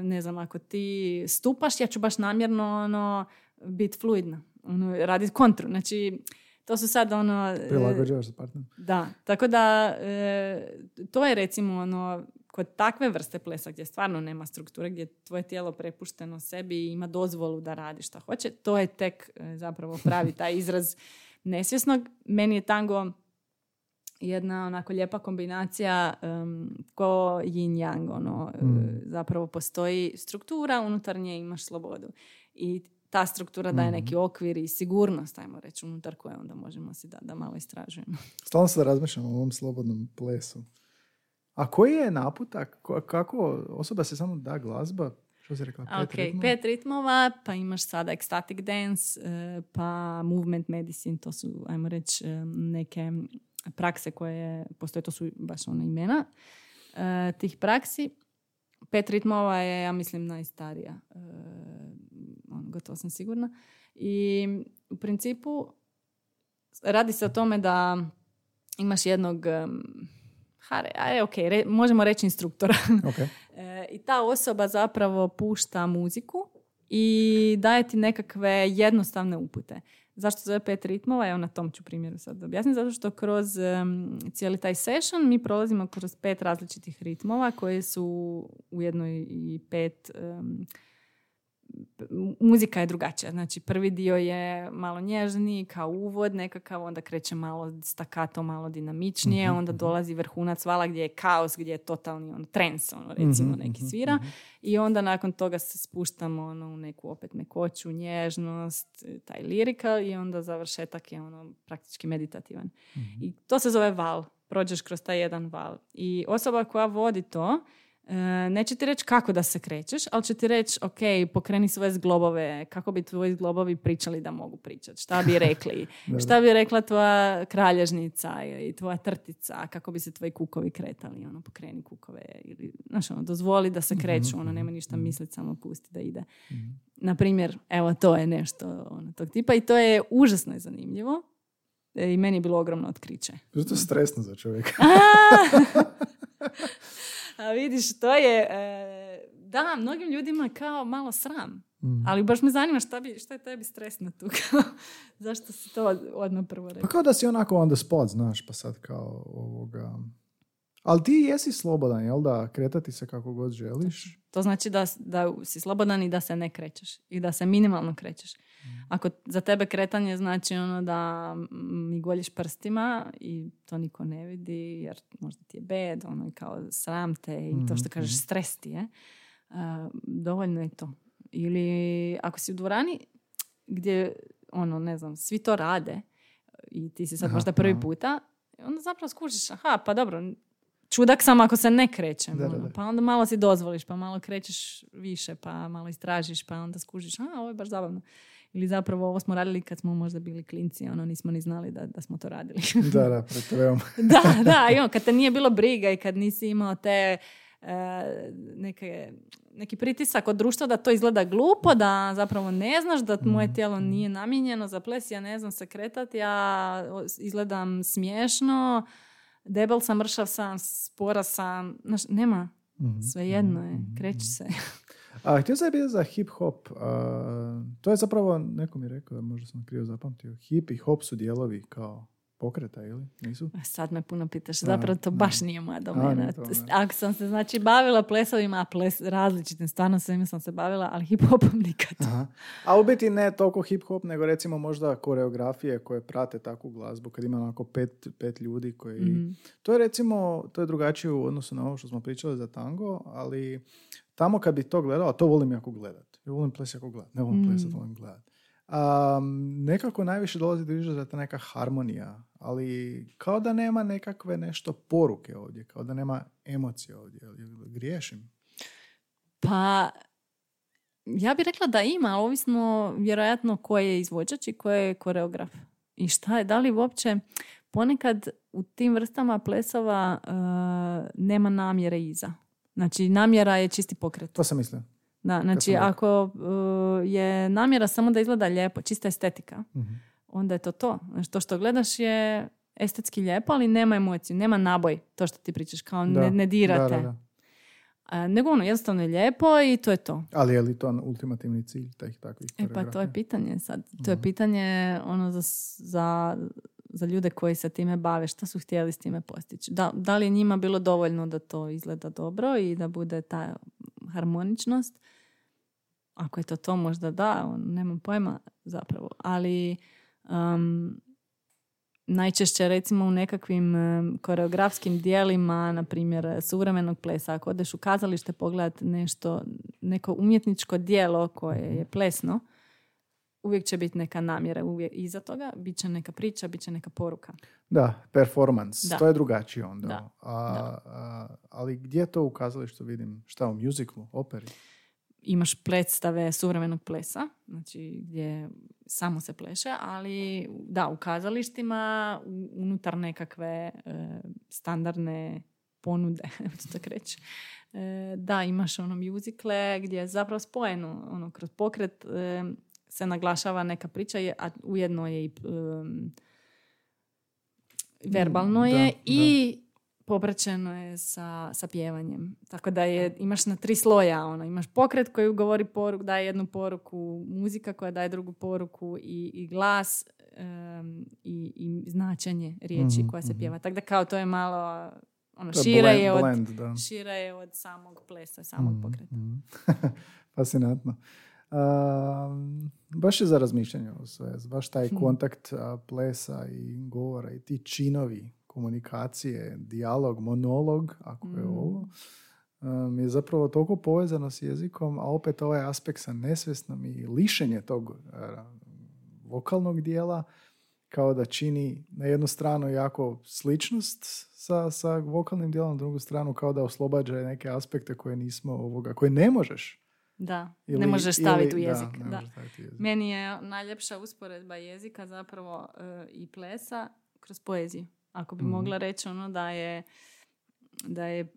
ne znam, ako ti stupaš, ja ću baš namjerno ono, biti fluidna. Ono, raditi kontru. Znači, to su sad ono... E, Prilagođavaš se Da, tako da to je recimo ono, kod takve vrste plesa gdje stvarno nema strukture, gdje tvoje tijelo prepušteno sebi i ima dozvolu da radi šta hoće, to je tek zapravo pravi taj izraz nesvjesnog. Meni je tango jedna onako lijepa kombinacija um, ko yin yang ono mm. zapravo postoji struktura unutar nje imaš slobodu i ta struktura daje neki mm. okvir i sigurnost ajmo reći unutar koje onda možemo si da, da malo istražujemo stalno se razmišljam o ovom slobodnom plesu a koji je naputak kako osoba se samo da glazba što si rekla? Pet, ritmova? pet ritmova, pa imaš sada ecstatic dance, eh, pa movement medicine, to su, ajmo reći, neke prakse koje postoje, to su baš ona imena eh, tih praksi. Pet ritmova je, ja mislim, najstarija. On, gotovo sam sigurna. I u principu radi se o tome da imaš jednog Hare, ok, možemo reći instruktora. Okay. e, I ta osoba zapravo pušta muziku i daje ti nekakve jednostavne upute. Zašto zove pet ritmova? Evo na tom ću primjeru sad objasniti. Zato što kroz cijeli taj session mi prolazimo kroz pet različitih ritmova koje su ujedno i pet muzika je drugačija. Znači prvi dio je malo nježniji kao uvod nekakav, onda kreće malo stakato, malo dinamičnije, mhm, onda mhm. dolazi vrhunac vala gdje je kaos, gdje je totalni on, trens, ono, recimo mhm, neki svira. I onda nakon toga se spuštamo ono, u neku opet mekoću, nježnost, taj lirikal i onda završetak je ono praktički meditativan. I to se zove val. Prođeš kroz taj jedan val. I osoba koja vodi to neće ti reći kako da se krećeš, ali će ti reći, ok, pokreni svoje zglobove, kako bi tvoji zglobovi pričali da mogu pričati, šta bi rekli, šta bi rekla tvoja kralježnica i tvoja trtica, kako bi se tvoji kukovi kretali, ono, pokreni kukove, ili, znaš, ono, dozvoli da se mhm, kreću, ono, nema ništa mhm. misliti, samo pusti da ide. Mhm. Na primjer, evo, to je nešto ono, tog tipa i to je užasno i zanimljivo e, i meni je bilo ogromno otkriće. To je stresno za čovjeka. A vidiš, to je... E, da, mnogim ljudima kao malo sram. Mm. Ali baš me zanima šta, bi, šta je tebi stresno tu. Zašto si to odmah prvo rekao? Pa kao da si onako on the spot, znaš, pa sad kao ovoga... Ali ti jesi slobodan, jel da? Kretati se kako god želiš. To znači da, da si slobodan i da se ne krećeš. I da se minimalno krećeš. Mm. Ako za tebe kretanje znači ono da mi goljiš prstima i to niko ne vidi jer možda ti je bed, ono i kao sram te i to što mhm, kažeš stres ti je, dovoljno je to. Ili ako si u dvorani gdje ono ne znam, svi to rade i ti si sad možda prvi puta, onda zapravo skužiš, aha, pa dobro, čudak sam ako se ne krećem. Ono, pa onda malo si dozvoliš, pa malo krećeš više, pa malo istražiš, pa onda skužiš, a ovo je baš zabavno. Ili zapravo ovo smo radili kad smo možda bili klinci, ono nismo ni znali da, da smo to radili. da, da, da, da, i ono, kad te nije bilo briga i kad nisi imao te e, neke, neki pritisak od društva da to izgleda glupo, da zapravo ne znaš da moje mm. tijelo nije namijenjeno za ples, ja ne znam se kretati, ja izgledam smiješno, debel sam, mršav sam, spora sam, znaš, nema, mm svejedno je, mm kreći se. A htio sam biti za hip hop. to je zapravo, neko mi rekao, možda sam krivo zapamtio, hip i hop su dijelovi kao pokreta ili nisu? Sad me puno pitaš, zapravo to baš nije moja domena. Ako sam se znači bavila plesovima, ples različitim, stvarno svima sam se bavila, ali hip hopom nikad. Aha. A u biti ne toliko hip hop, nego recimo možda koreografije koje prate takvu glazbu, kad ima onako pet, pet ljudi koji... Mhm. To je recimo, to je drugačije u odnosu na ovo što smo pričali za tango, ali tamo kad bi to gledao, to volim jako gledat. Ja volim ples jako gledat, ne volim mm. plesat, volim gledat. Um, nekako najviše dolazi do izražaja ta neka harmonija, ali kao da nema nekakve nešto poruke ovdje, kao da nema emocije ovdje. Griješim? Pa, ja bih rekla da ima, ovisno vjerojatno ko je izvođač i ko je koreograf. I šta je, da li uopće ponekad u tim vrstama plesova uh, nema namjere iza. Znači, namjera je čisti pokret. To sam mislio. Da, znači ako uh, je namjera samo da izgleda lijepo, čista estetika, mhm. Onda je to to. Znači, to što gledaš je estetski lijepo, ali nema emociju, nema naboj, to što ti pričaš, kao ne, ne dirate. A, nego ono, jednostavno je lijepo i to je to. Ali je li to ultimativni cilj teh takvih E pa to je pitanje sad. To je Mhm. pitanje ono za, za, za ljude koji se time bave, šta su htjeli s time postići. Da, da li je njima bilo dovoljno da to izgleda dobro i da bude ta harmoničnost? Ako je to to, možda da, on, nemam pojma zapravo. Ali um, najčešće recimo u nekakvim koreografskim dijelima, na primjer suvremenog plesa, ako odeš u kazalište pogledati nešto, neko umjetničko dijelo koje je plesno, uvijek će biti neka namjera uvijek iza toga, bit će neka priča, bit će neka poruka. Da, performance, Da. to je drugačije onda. Da, A, da. a, ali gdje to u kazalištu vidim? Šta, u muziklu, operi? Imaš predstave suvremenog plesa, znači gdje samo se pleše, ali da, u kazalištima, unutar nekakve e, standardne ponude, ću tako reći. E, da, imaš ono muzikle gdje je zapravo spojeno, ono, kroz pokret e, se naglašava neka priča, je- a ujedno je i verbalno je da. i popraćeno je sa, sa pjevanjem. Tako da je, imaš na tri sloja, ono, imaš pokret koji govori poruku, daje jednu poruku, muzika koja daje drugu poruku i, i glas em, i, i značenje riječi Mhm, koja se mhm. pjeva. Tako da kao to je malo ono, To je šire, blend- je od, blend, da. šire je od samog plesa, samog Mm, pokreta. mm. Fascinantno. Um, baš je za razmišljanje ovo sve. Baš taj Mhm. kontakt a, plesa i govora i ti činovi komunikacije, dijalog, monolog, ako je Mm. ovo, um, je zapravo toliko povezano s jezikom, a opet ovaj aspekt sa nesvjesnom i lišenje tog a, vokalnog dijela kao da čini na jednu stranu jako sličnost sa, sa vokalnim dijelom, na drugu stranu kao da oslobađa neke aspekte koje nismo ovoga, koje ne možeš. Da, Ili- ne možeš staviti ili- u jezik. Da, ne da. jezik. Meni je najljepša usporedba jezika zapravo e, i plesa kroz poeziju. Ako bi Mhm. mogla reći ono da je da je e,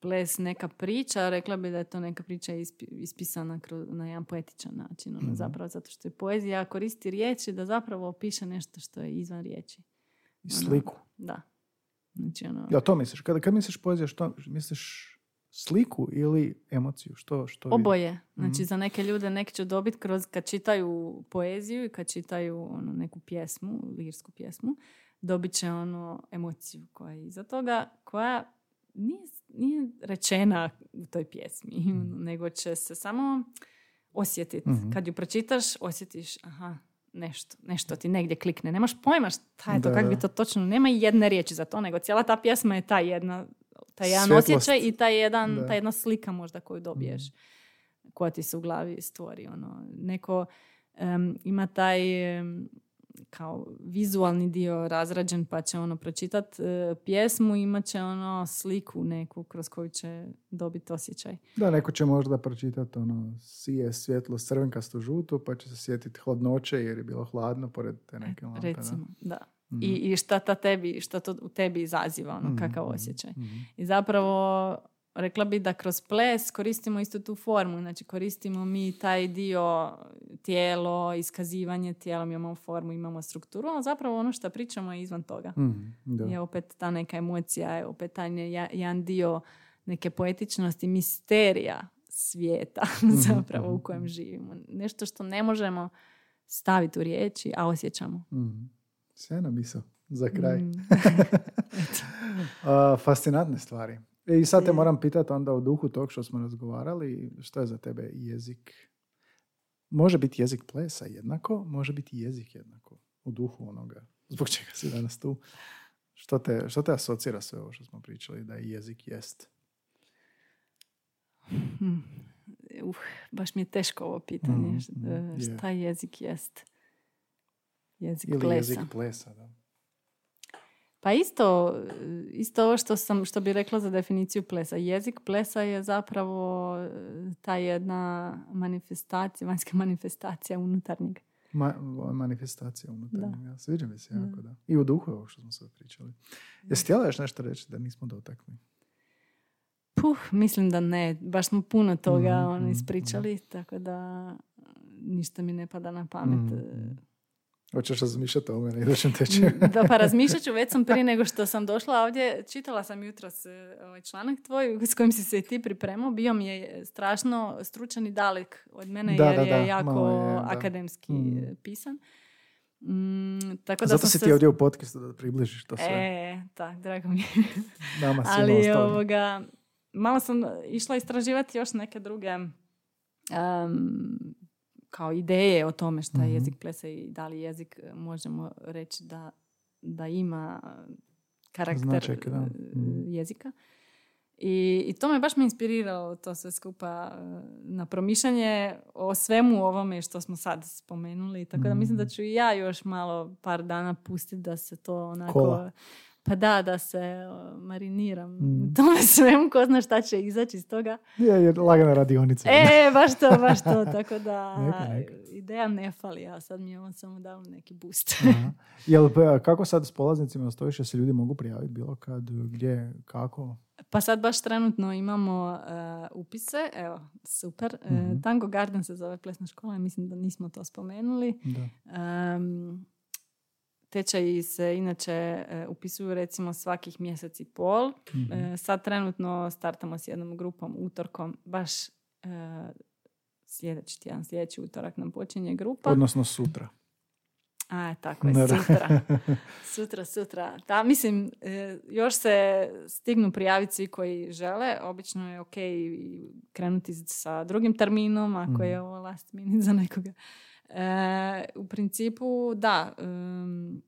ples neka priča, rekla bi da je to neka priča ispi- ispisana kroz, na jedan poetičan način. Ono, Mhm. Zapravo zato što je poezija koristi riječi da zapravo opiše nešto što je izvan riječi. I Ono, sliku. Da. Znači ono, Ja, to misliš. Kad, kad misliš poezija, što misliš sliku ili emociju? Što, što? Oboje. Znači, Mhm. za neke ljude neki će dobiti kroz, kad čitaju poeziju i kad čitaju ono, neku pjesmu, lirsku pjesmu, dobit će ono emociju koja je iza toga, koja nije, nije rečena u toj pjesmi, nego će se samo osjetiti. Mhm. Kad ju pročitaš, osjetiš, aha, nešto, nešto ti negdje klikne. Nemaš pojma šta je to, kako bi to točno, nema jedne riječi za to, nego cijela ta pjesma je ta jedna, taj jedan Svjetlost. osjećaj i taj jedan, Da. ta jedna slika možda koju dobiješ koja ti se u glavi stvori. Ono. Neko em, ima taj em, kao vizualni dio razrađen pa će ono pročitat e, pjesmu i imat će ono sliku neku kroz koju će dobiti osjećaj. Da, neko će možda pročitati ono, sije svjetlo crvenkasto žuto, pa će se sjetiti hladnoće jer je bilo hladno pored te neke lampe. Recimo, da. Mhm. I, I šta, ta tebi, šta to u tebi izaziva, ono, Mhm, kakav mhm, osjećaj. mhm. I zapravo rekla bi da kroz ples koristimo istu tu formu, znači koristimo mi taj dio tijelo, iskazivanje tijela, mi imamo formu, imamo strukturu, ali zapravo ono što pričamo je izvan toga. Mhm, da. Je opet ta neka emocija, je opet taj jedan dio neke poetičnosti, misterija svijeta zapravo u kojem živimo. Nešto što ne možemo staviti u riječi, a osjećamo. Mhm. Sjajna misao za kraj. Mm. Fascinantne stvari. E, I sad te moram pitati onda u duhu tog što smo razgovarali, što je za tebe jezik? Može biti jezik plesa jednako, može biti jezik jednako u duhu onoga. Zbog čega si danas tu? Što te, što te asocira sve ovo što smo pričali da je jezik jest? Hmm. Uh, baš mi je teško ovo pitanje. Mhm, Š- mhm, e, je. Šta jezik jest? Jezik Ili plesa. jezik plesa, da. Pa isto, isto ovo što sam, što bi rekla za definiciju plesa. Jezik plesa je zapravo e, ta jedna manifestacija, vanjska manifestacija unutarnjeg. Ma, manifestacija unutarnjega. Da. Sviđa mi se Da. jako, da. I u duhu ovo što smo sad pričali. Jesi htjela još nešto reći da nismo dotakli? Puh, mislim da ne. Baš smo puno toga mhm, ispričali, tako da ništa mi ne pada na pamet. Mhm. Hoćeš razmišljati o mene idućem tečaju? da, pa razmišljat ću, već sam prije nego što sam došla ovdje, čitala sam jutros e, ovaj članak tvoj s kojim si se i ti pripremao, bio mi je strašno stručan i dalek od mene Da, jer da, je da, jako je, akademski Mm. pisan. Mm, tako da Zato si se... ti ovdje u podcastu da približiš to sve. E, tak, drago mi je. Nama Ali ovoga, malo sam išla istraživati još neke druge em, kao ideje o tome šta je Mhm. jezik plesa i da li jezik e, možemo reći da, da ima karakter Značajke, da. e, Mhm. jezika. I, I to me baš me inspiriralo to sve skupa e, na promišljanje o svemu ovome što smo sad spomenuli. Tako da mislim da Mhm. ću i ja još malo par dana pustiti da se to onako... Kola. Pa da, da se mariniram u tome svemu, ko zna šta će izaći iz toga. Je, je lagana radionica. E, baš to, baš to, tako da Neka, neka. ideja ne fali, a sad mi je on samo dao neki boost. Aha. Jel, pa, kako sad s polaznicima stojiš, se ljudi mogu prijaviti bilo kad, gdje, kako? Pa sad baš trenutno imamo e, upise, evo, super. E, Mhm. Tango Garden se zove plesna škola, mislim da nismo to spomenuli. Da. Um, tečaji se inače e, upisuju recimo svakih mjesec i pol. Mhm. E, sad trenutno startamo s jednom grupom utorkom, baš e, sljedeći tjedan, sljedeći utorak nam počinje grupa. Odnosno sutra. A, tako je, Da, da. sutra. Sutra, sutra. Da, mislim, još se stignu prijaviti svi koji žele. Obično je ok krenuti sa drugim terminom, ako je Mhm. ovo last minute za nekoga. E, u principu, da, em,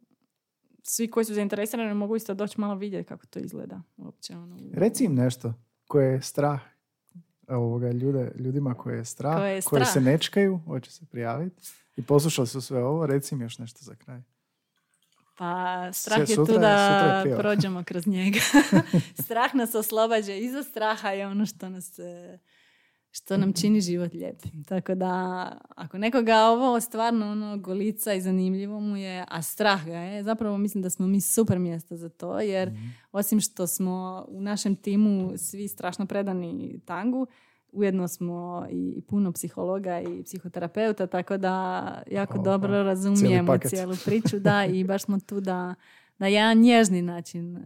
svi koji su zainteresirani mogu isto doći malo vidjeti kako to izgleda. Uopće, ono, Reci im nešto koje je strah ovoga, ljude, ljudima koje je strah, Koje je koji strah. se nečkaju, hoće se prijaviti i poslušali su sve ovo, reci im još nešto za kraj. Pa strah je sutra tu da je prođemo kroz njega. Strah nas oslobađa. Iza straha je ono što nas e, što nam čini život lijepim. Tako da, ako nekoga ovo stvarno ono golica i zanimljivo mu je, a strah ga je, zapravo mislim da smo mi super mjesto za to, jer Mhm. osim što smo u našem timu svi strašno predani tangu, ujedno smo i puno psihologa i psihoterapeuta, tako da jako dobro razumijemo cijelu priču, da, i baš smo tu da na jedan nježni način e,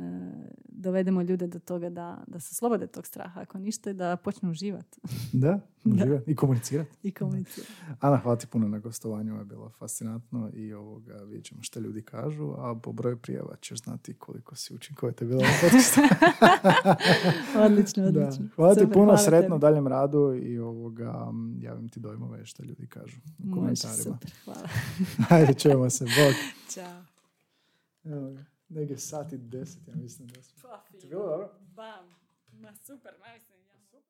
dovedemo ljude do toga da, da se slobode tog straha, ako ništa, da počnu uživati Da, uživati i komunicirati. i komunicirati. Ana, hvala ti puno na gostovanju, je bilo fascinantno i ovoga, vidjet ćemo što ljudi kažu, a po broju prijava ćeš znati koliko si učinkovite bila u podcastu. odlično, Da. odlično. Hvala ti Super, puno, hvala sretno daljem radu i ovoga, javim ti dojmove što ljudi kažu u Može, komentarima. super, hvala. Ajde, čujemo se, bog. Ćao. Evo ga, negdje sat i deset, ja mislim da smo. Pa, bilo dobro? Bam. Ma super, mislim.